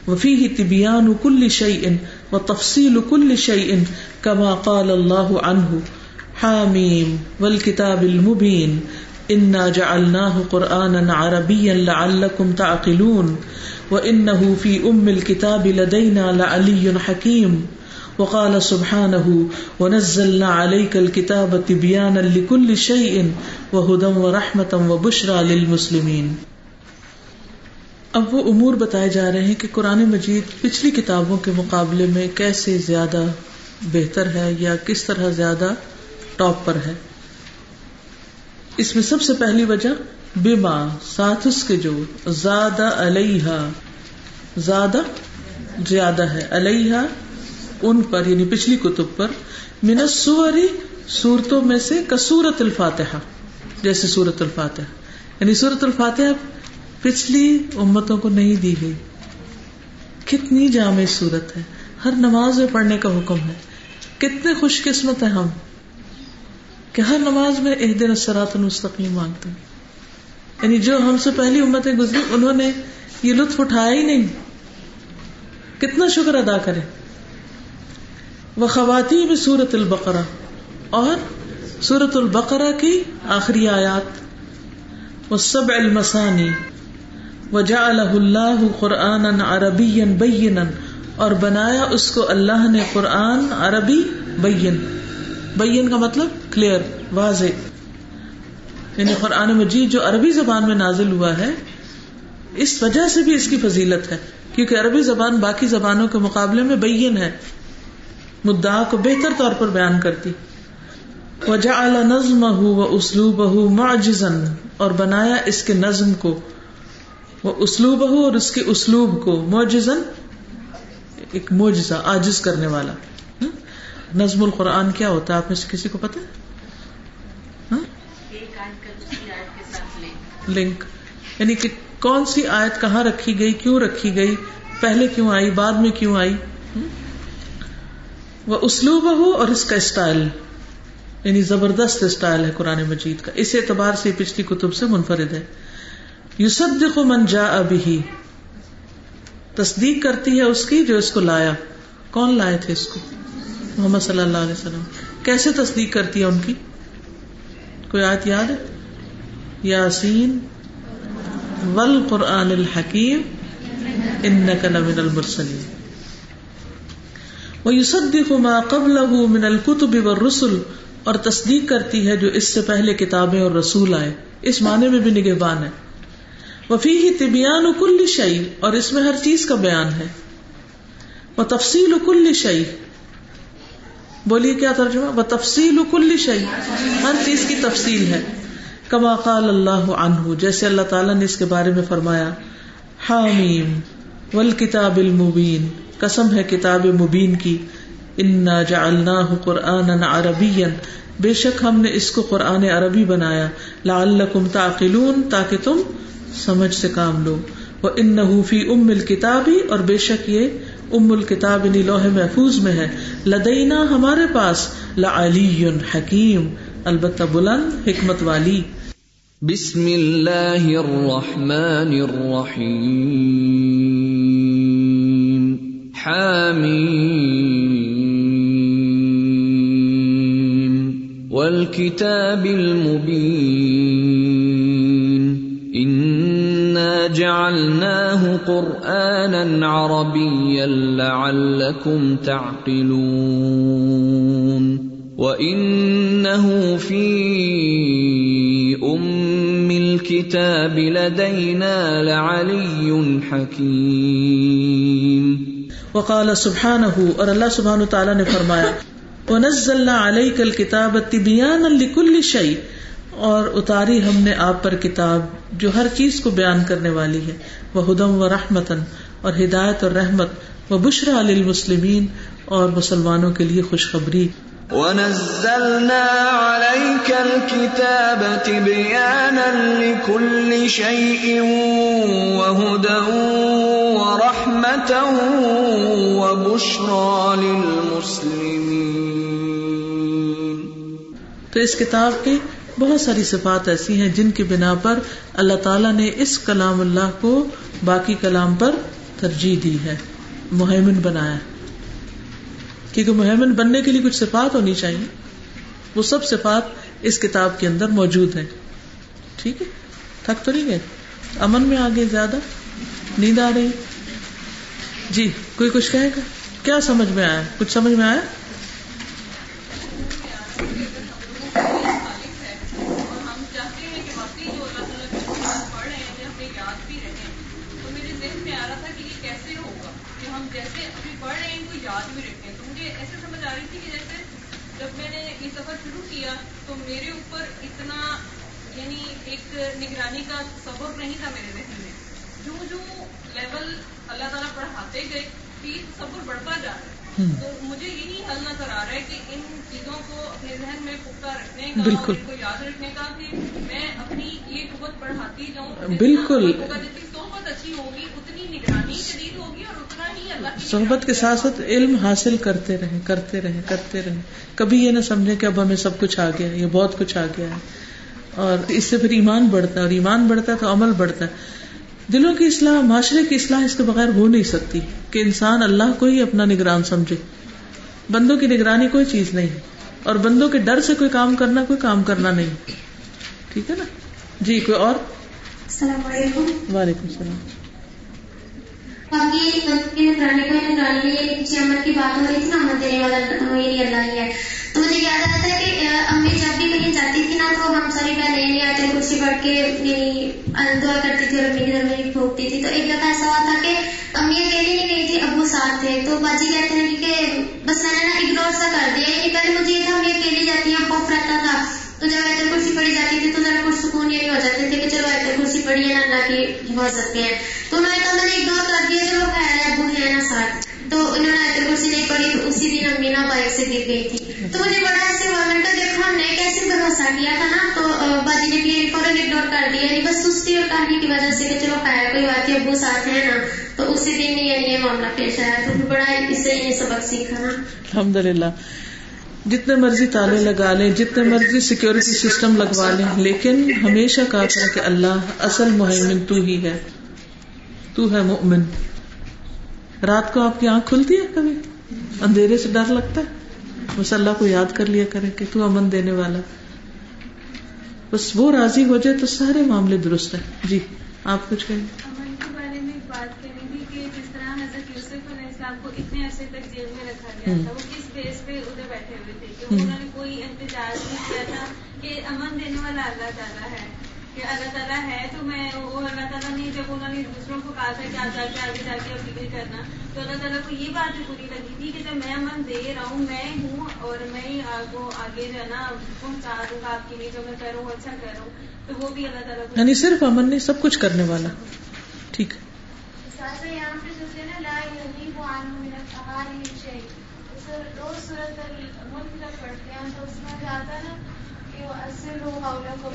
وفيه تبيان كل شيء وتفصيل كل شيء كما قال الله عنه. حامیم والکتاب المبین انا جعلناه قرآنا عربيا لعلكم تعقلون. وانه في ام الكتاب لدينا لعلي حكيم. وقال سبحانه ونزلنا عليك الكتاب تبيانا لكل شيء وهدى ورحمة وبشرى للمسلمين. اب وہ امور بتائے جا رہے ہیں کہ قرآن مجید پچھلی کتابوں کے مقابلے میں کیسے زیادہ بہتر ہے یا کس طرح زیادہ ٹاپ پر ہے۔ اس میں سب سے پہلی وجہ بیما ساتھ اس کے جو زیادہ علیہ زیادہ زیادہ ہے۔ علیہ ان پر یعنی پچھلی کتب پر، من سوری صورتوں میں سے کسورت الفاتحہ، جیسے سورت الفاتحہ۔ یعنی سورت الفاتحہ پچھلی امتوں کو نہیں دی گئی۔ کتنی جامع صورت ہے۔ ہر نماز میں پڑھنے کا حکم ہے۔ کتنے خوش قسمت ہیں ہم کہ ہر نماز میں ایک دن سرات المستقیم مانگتے ہیں۔ یعنی جو ہم سے پہلی امتیں گزری، انہوں نے یہ لطف اٹھایا ہی نہیں۔ کتنا شکر ادا کرے وہ خواتین میں سورت البقرہ۔ اور سورت البقرہ کی آخری آیات۔ وہ سب المسانی وجا اللہ قرآن عربی بین اور بنایا اس کو اللہ نے قرآن عربی بین بین کا مطلب کلیئر واضح. یعنی قرآن مجید جو عربی زبان میں نازل ہوا ہے، اس وجہ سے بھی اس کی فضیلت ہے، کیونکہ عربی زبان باقی زبانوں کے مقابلے میں بین ہے۔ مدعا کو بہتر طور پر بیان کرتی۔ وجا نظم ہُو و اسلوب معجزن اور بنایا اس کے نظم کو۔ وہ اسلوب ہو اور اس کے اسلوب کو موجزن ایک موجزہ آجز کرنے والا۔ نظم القرآن کیا ہوتا ہے؟ آپ میں سے کسی کو پتا لنک۔ یعنی کہ کون سی آیت کہاں رکھی گئی، کیوں رکھی گئی؟ پہلے کیوں آئی؟ بعد میں کیوں آئی؟ وہ اسلوب ہو اور اس کا اسٹائل۔ یعنی زبردست اسٹائل ہے قرآن مجید کا۔ اس اعتبار سے پچھلی کتب سے منفرد ہے۔ یوسف من جا ابھی تصدیق کرتی ہے اس کی جو اس کو لایا. کون لائے تھے اس کو؟ محمد صلی اللہ علیہ وسلم. کیسے تصدیق کرتی ہے ان کی؟ کوئی آیت یاد ہے؟ یاسین ول قرآن الحکیم ان لمن المرسلین. وہ یوسف ما قبل من القتب والرسل. اور تصدیق کرتی ہے جو اس سے پہلے کتابیں اور رسول آئے. اس معنی میں بھی نگہبان ہے. وفی ہی طبیان کل شعی اور اس میں ہر چیز کا بیان ہے۔ وہ تفصیل کل شعی بولیے کیا ترجمہ؟ وہ تفصیل کل شعی ہر چیز کی تفصیل ہے۔ کما قال اللہ عنہ، جیسے اللہ تعالیٰ نے اس کے بارے میں فرمایا، حامیم ول کتاب المبین۔ قسم ہے کتاب مبین کی۔ انا جعلناہ قرآن عربی بے شک ہم نے اس کو قرآن عربی بنایا۔ لعلکم تعقلون، تاکہ تم سمجھ سے کام لو۔ وہ ان نحوفی ام الکتابی اور بے شک یہ ام الکتاب یعنی لوہ محفوظ میں ہے۔ لدینا ہمارے پاس لعلی حکیم البتہ بلند حکمت والی۔ بسم اللہ الرحمن الرحیم۔ حامیم۔ والکتاب المبین۔ جعلناه قرآنا عربيا لعلكم تعقلون وإنه في أم الكتاب لدينا لعلي حكيم. وقال سبحانه، اور اللہ سبحانہ تعالی نے فرمایا، ونزلنا عليك الكتاب تبيانا لكل شيء اور اتاری ہم نے آپ پر کتاب جو ہر چیز کو بیان کرنے والی ہے۔ وہ ہدم و رحمتن اور ہدایت اور رحمت و بشرا المسلمین اور مسلمانوں کے لیے خوشخبری۔ ونزلنا عليك الكتاب تبيانا لكل شيء وهدى ورحمة وبشرى للمسلمين۔ تو اس کتاب کے بہت ساری صفات ایسی ہیں جن کی بنا پر اللہ تعالیٰ نے اس کلام اللہ کو باقی کلام پر ترجیح دی ہے مہمن بنایا۔ کیونکہ مہمن بننے کے لیے کچھ صفات ہونی چاہیے۔ وہ سب صفات اس کتاب کے اندر موجود ہیں۔ ٹھیک ہے؟ تھک تو نہیں گئے؟ امن میں آگے زیادہ؟ نیند آ رہی؟ جی کوئی کچھ کہے گا؟ کیا سمجھ میں آیا؟ کچھ سمجھ میں آیا؟ نگرانی کا سبب نہیں تھا میرے ذہن میں۔ جو جو لیول اللہ تعالیٰ پڑھاتے گئے صبر بڑھتا جا رہا ہے۔ تو مجھے یہی حل نظر آ رہا ہے کہ ان چیزوں کو اپنے ذہن میں پختہ رکھنے کا بالکل۔ کو یاد رکھنے کا کہ میں اپنی یہ قوت پڑھاتی جاؤں۔ بالکل۔ جتنی صحبت اچھی ہوگی اتنی نگرانی شدید صحبت کے ساتھ ساتھ علم حاصل کرتے رہے کرتے رہے کرتے رہے۔ کبھی یہ نہ سمجھے کہ اب ہمیں سب کچھ آ گیا یہ بہت کچھ آ گیا ہے۔ اور اس سے پھر ایمان بڑھتا ہے اور ایمان بڑھتا ہے تو عمل بڑھتا ہے۔ دلوں کی اصلاح معاشرے کی اصلاح اس کے بغیر ہو نہیں سکتی کہ انسان اللہ کو ہی اپنا نگران سمجھے۔ بندوں کی نگرانی کوئی چیز نہیں اور بندوں کے ڈر سے کوئی کام کرنا کوئی کام کرنا نہیں۔ ٹھیک ہے نا؟ جی کوئی اور؟ السلام علیکم۔ وعلیکم السلام۔ کی بات ہو رہی تھی نا دینے والا اللہ ہی ہے۔ تو مجھے یاد آتا ہے کہ امی جب بھی کہیں جاتی تھی نا، تو ہم ساری بہنیں آتے کرسی پڑھ کے یعنی دعا کرتی تھی اور امی کی طرف پھونکتی تھی۔ تو ایک دفعہ ایسا ہوا تھا کہ امی اکیلی نہیں گئی تھی، ابو ساتھ تھے۔ تو باجی کہتے ہیں کہ، بس میں نے نا اگنور سا کر دیا کہ پہلے مجھے یہ تھا، امی اکیلی جاتی ہیں، خوف رہتا تھا۔ تو جب ایتر کرسی پڑی جاتی تھی، تو ذرا کچھ سکون یہ ہو جاتے تھے کہ چلو ایتر کرسی پڑی ہے نا اللہ کی حفاظت ہیں تو انہوں نے کہا میں نے اگنور کر دیا چلو خیر ہے ابو ہے نا ساتھ تو انہوں نے ایتر کرسی نہیں پڑی تو اسی دن امی نا بائک سے گر گئی تھی۔ تو مجھے بڑا ایسے ہوا، میں نے دیکھا، ہم نے کیسے بھروسہ کیا تھا نا، تو باجی نے بھی فوراً اگنور کر دیا یعنی بس سستی اور کہانی کی وجہ سے کہ چلو خیر، کوئی بات ابو ساتھ ہے نا۔ تو اسی دن یعنی یہ معاملہ پیش آیا، تو بڑا اس سے یہ سبق سیکھا نا۔ الحمد للہ جتنے مرضی تالے لگا لیں جتنے مرضی سیکورٹی سسٹم لگوا لیں لیکن ہمیشہ کہا تھا کہ اللہ اصل مہمن تو ہی ہے۔ تو ہے مؤمن رات کو آپ کی آنکھ کھلتی ہے کبھی؟ اندھیرے سے ڈر لگتا ہے؟ بس اللہ کو یاد کر لیا کرے کہ تو امن دینے والا۔ بس وہ راضی ہو جائے تو سارے معاملے درست ہیں۔ جی آپ کچھ کہیں؟ امن کے بارے میں بات کرنی تھی کہ جس طرح حضرت یوسف علیہ السلام کو اتنے عرصے تک جیل میں رکھا گیا تھا وہ کس بیس پہ ادھر بیٹھے ہوئے تھے کہ انہوں نے کوئی انتظار نہیں کیا تھا کہ امن دینے والا اللہ تعالیٰ ہے کہ اللہ تعالیٰ ہے تو میں وہ اللہ تعالیٰ نے جب انہوں نے دوسروں کو کہا تھا کہ آپ جا کے آگے جا کے فکر کرنا تو اللہ تعالیٰ کو یہ بات بھی بری لگی تھی کہ جب میں امن دے رہا ہوں میں ہوں اور میں ہی آپ کو آگے جو ہے نا پہنچا دوں گا آپ کے لیے جو میں کروں اچھا کروں تو وہ بھی اللہ تعالیٰ کو یعنی صرف امن نہیں سب کچھ کرنے والا۔ ٹھیک۔ یہاں پہ جو ہے نا لا وہ صورت پڑھتے ہیں تو اس میں جاتا نا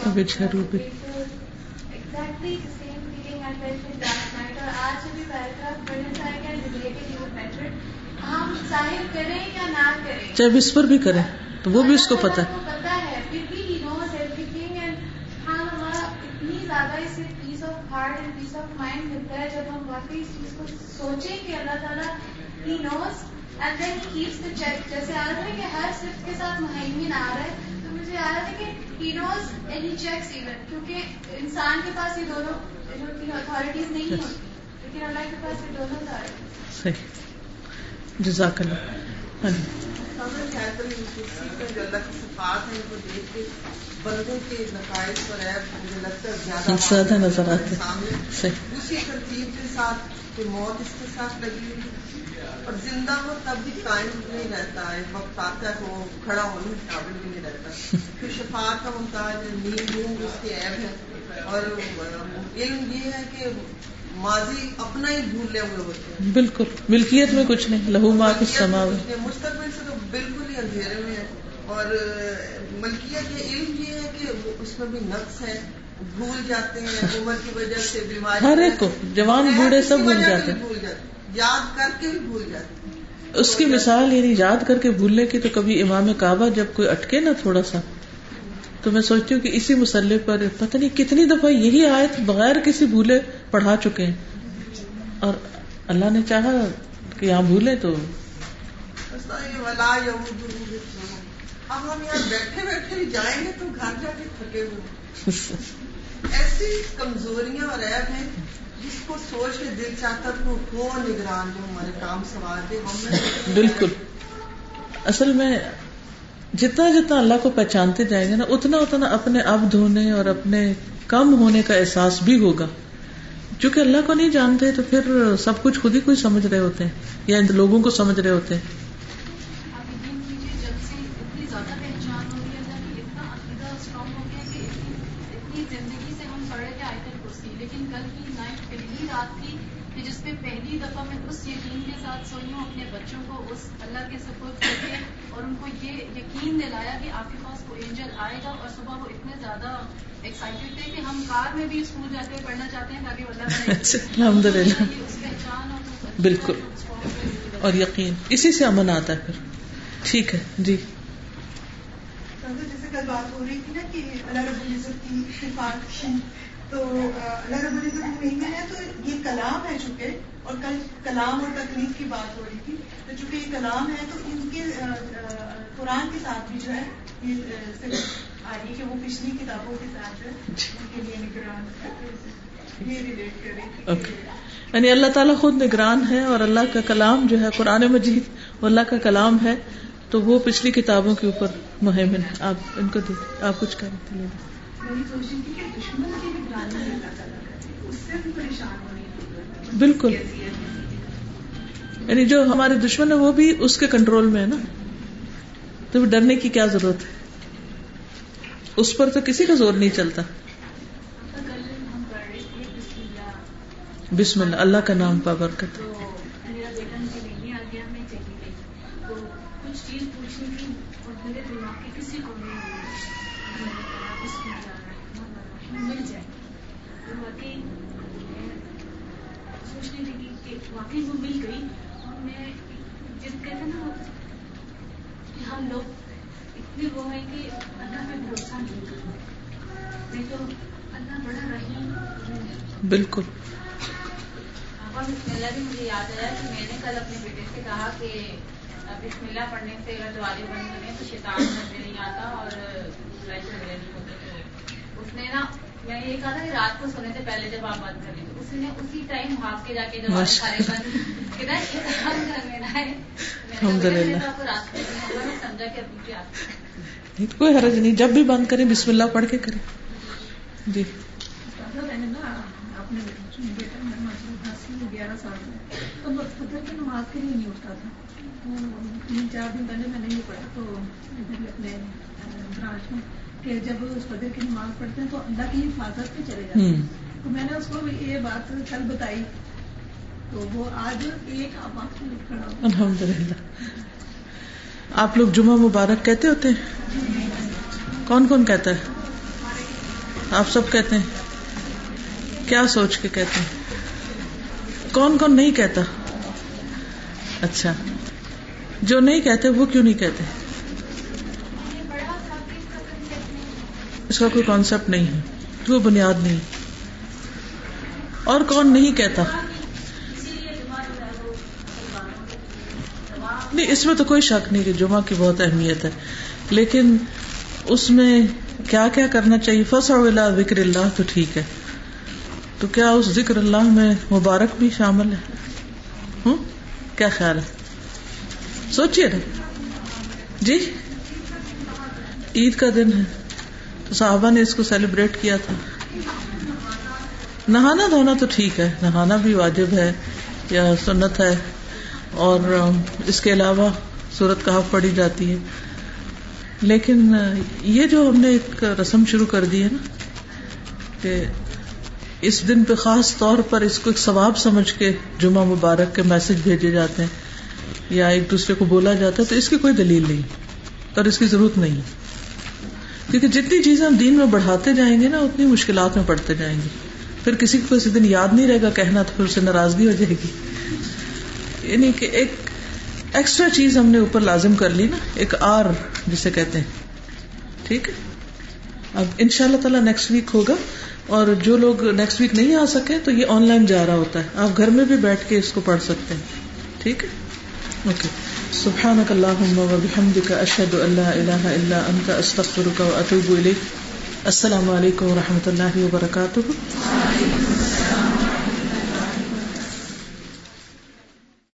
ابھی چھ روپے۔ چاہے وسپر بھی کریں تو وہ بھی اس کو پتا ہے۔ پتا ہے پھر بھی نوز ایوری تھنگ اینڈ ہاں ہمارا اتنی زیادہ اسے peace of heart and peace of mind ملتا ہے۔ جب ہم واقعی اس چیز کو سوچیں کہ اللہ تعالیٰ he knows and then keeps the check جیسے آ رہا ہے کہ ہر کے ساتھ آ رہا ہے مجھے آ رہا تھا کہ he knows and he checks even کیونکہ انسان کے پاس یہ دونوں اتھارٹیز نہیں ہوتی لیکن اللہ کے پاس یہ دونوں جزاک اللہ۔ ہاں جی۔ بندوں کے نقائص پر مجھے لگتا ہے زیادہ زیادہ نظر آتے اسی ترتیب کے ساتھ موت اس کے ساتھ لگی ہوئی اور زندہ ہو تب بھی قائم نہیں رہتا ہے وقت آتا ہے تو کھڑا ہونے کے قابل بھی نہیں رہتا۔ پھر شفاعت کا ممتاز نیند نیند اس کے عیب ہے۔ اور علم یہ ہے کہ ماضی اپنا ہی بھولے ہوئے ہوتے ہیں۔ بالکل۔ ملکیت میں کچھ نہیں لہو ماں کچھ سما مستقبل سے تو بالکل ہی اندھیرے میں ہے۔ اور ملکیت یہ علم یہ ہے کہ اس میں بھی نقص ہے بھول جاتے ہیں عمر کی وجہ سے بیماری ہر ایک کو جوان بوڑھے سب بھول جاتے ہیں۔ یاد کر کے بھی بھول جاتے اس کی مثال یعنی یاد کر کے بھولنے کی تو کبھی امام کعبہ جب کوئی اٹکے نا تھوڑا سا تو میں سوچتی ہوں کہ اسی مسئلے پر پتہ نہیں کتنی دفعہ یہی آیت بغیر کسی بھولے پڑھا چکے ہیں۔ اور اللہ نے چاہا کہ یہاں بھولے تو۔ اب ہم یہاں بیٹھے بیٹھے بھی جائیں گے تو گھر جا کے تھکے ہوئے۔ ایسی کمزوریاں اور ایپ ہیں۔ جس کو سوچ کے دل چاہتا تو وہ نگران جو ہمارے کام سوار دے ہم بالکل۔ اصل میں جتنا جتنا اللہ کو پہچانتے جائیں گے نا اتنا اتنا اپنے اب دھونے اور اپنے کم ہونے کا احساس بھی ہوگا۔ چونکہ اللہ کو نہیں جانتے تو پھر سب کچھ خود ہی کوئی سمجھ رہے ہوتے ہیں یا ان لوگوں کو سمجھ رہے ہوتے ہیں۔ جس میں پہلی دفعہ میں اس یقین کے ساتھ سوئی ہوں اپنے بچوں کو اس اللہ کے سپورٹ کر کے اور ان کو یہ یقین دلایا کہ آپ کے پاس وہ اینجل آئے گا اور صبح وہ اتنے زیادہ ایکسائٹیڈ تھے کہ ہم کار میں بھی اسکول جاتے ہوئے پڑھنا چاہتے ہیں تاکہ اللہ الحمد للہ بالکل۔ اور یقین۔ اسی سے امن آتا ہے پھر۔ ٹھیک ہے۔ جی۔ کل بات ہو رہی تھی نا کہ اللہ رب العزت کی حفاظت تو اللہ رب العزت میں ہے، تو یہ کلام ہے چونکہ، اور کل کلام اور تکلیف کی بات ہو رہی تھی۔ تو چونکہ یہ کلام ہے، تو ان کے قرآن کے ساتھ بھی جو ہے، یہ آئی کہ وہ پچھلی کتابوں کے ساتھ جو ہے، ان کے لیے نگران یہ ریلیٹ کرے یعنی اللہ تعالیٰ خود نگران ہے، اور اللہ کا کلام جو ہے قرآن مجید اللہ کا کلام ہے۔ تو وہ پچھلی کتابوں کے اوپر مہم ہے۔ آپ ان کو آپ کچھ کریں بالکل۔ یعنی جو ہمارے دشمن ہے وہ بھی اس کے کنٹرول میں ہے نا۔ تو ڈرنے کی کیا ضرورت ہے؟ اس پر تو کسی کا زور نہیں چلتا۔ بسم اللہ اللہ کا نام پابرکت وہ مل گئی اور میں جس کہتے نا کہ ہم لوگ اتنے وہ ہیں کہ اللہ پہ بھروسہ نہیں کرتے۔ نہیں تو اللہ بڑا رحیم بالکل۔ بسم اللہ بھی مجھے یاد آیا کہ میں نے کل اپنے بیٹے سے کہا کہ بسم اللہ پڑھنے سے اگر دوارے بند بنے تو شیطان نظر نہیں آتا اور وغیرہ نہیں ہوتے اس نے نا میں یہ کہا تھا کہ رات کو سونے سے پہلے جب آپ بند کریں تو اس نے اسی ٹائم بھاگ کے جا کے جب سارے بند کہ الحمد للہ سمجھا کہ ابھی کوئی حرج نہیں جب بھی بند کریں بسم اللہ پڑھ کے کریں۔ جی۔ میں نے نا اپنے بیٹا گیارہ سال کا تو کی نماز کے لیے نہیں اٹھتا تھا۔ تو تین چار دن پہلے میں نے یہ پڑھا تو ادھر اپنے برانچ میں کہ جب اس فجر کی نماز پڑھتے ہیں تو اللہ کی حفاظت پہ چلے جاتے ہیں۔ تو میں نے اس کو یہ بات کل بتائی۔ تو وہ آج ایک کھڑا الحمد للہ آپ لوگ جمعہ مبارک کہتے ہوتے ہیں؟ کون کون کہتا ہے؟ آپ سب کہتے ہیں؟ کیا سوچ کے کہتے ہیں؟ کون کون نہیں کہتا؟ اچھا۔ جو نہیں کہتے وہ کیوں نہیں کہتے؟ اس کا کوئی کانسیپٹ نہیں ہے وہ بنیاد نہیں۔ اور کون نہیں کہتا؟ نہیں، اس میں تو کوئی شک نہیں کہ جمعہ کی بہت اہمیت ہے۔ لیکن اس میں کیا کیا کرنا چاہیے؟ فص اللہ ذکر اللہ تو ٹھیک ہے۔ تو کیا اس ذکر اللہ میں مبارک بھی شامل ہے؟ ہوں؟ کیا خیال ہے؟ سوچیے نا۔ جی؟ عید کا دن ہے۔ تو صحابہ نے اس کو سیلیبریٹ کیا تھا۔ نہانا دھونا تو ٹھیک ہے، نہانا بھی واجب ہے یا سنت ہے۔ اور اس کے علاوہ صورت کہاف پڑی جاتی ہے۔ لیکن یہ جو ہم نے ایک رسم شروع کر دی ہے نا کہ اس دن پہ خاص طور پر اس کو ایک ثواب سمجھ کے جمعہ مبارک کے میسج بھیجے جاتے ہیں یا ایک دوسرے کو بولا جاتا ہے، تو اس کی کوئی دلیل نہیں، اور اس کی ضرورت نہیں۔ کیونکہ جتنی چیزیں ہم دین میں بڑھاتے جائیں گے نا، اتنی مشکلات میں پڑتے جائیں گے۔ پھر کسی کو کسی دن یاد نہیں رہے گا، کہنا تو پھر اسے ناراضگی ہو جائے گی۔ یعنی کہ ایک ایکسٹرا چیز ہم نے اوپر لازم کر لی نا، ایک آر جسے کہتے ہیں۔ ٹھیک ہے؟ اب ان شاء اللہ تعالیٰ نیکسٹ ویک ہوگا۔ اور جو لوگ نیکسٹ ویک نہیں آ سکے، تو یہ آن لائن جا رہا ہوتا ہے۔ آپ گھر میں بھی بیٹھ کے اس کو پڑھ سکتے ہیں۔ ٹھیک ہے؟ اوکے سبحانك اللهم وبحمدك اشهد ان لا اله الا انت استغفرك واتوب اليك السلام علیکم و رحمۃ اللہ وبرکاتہ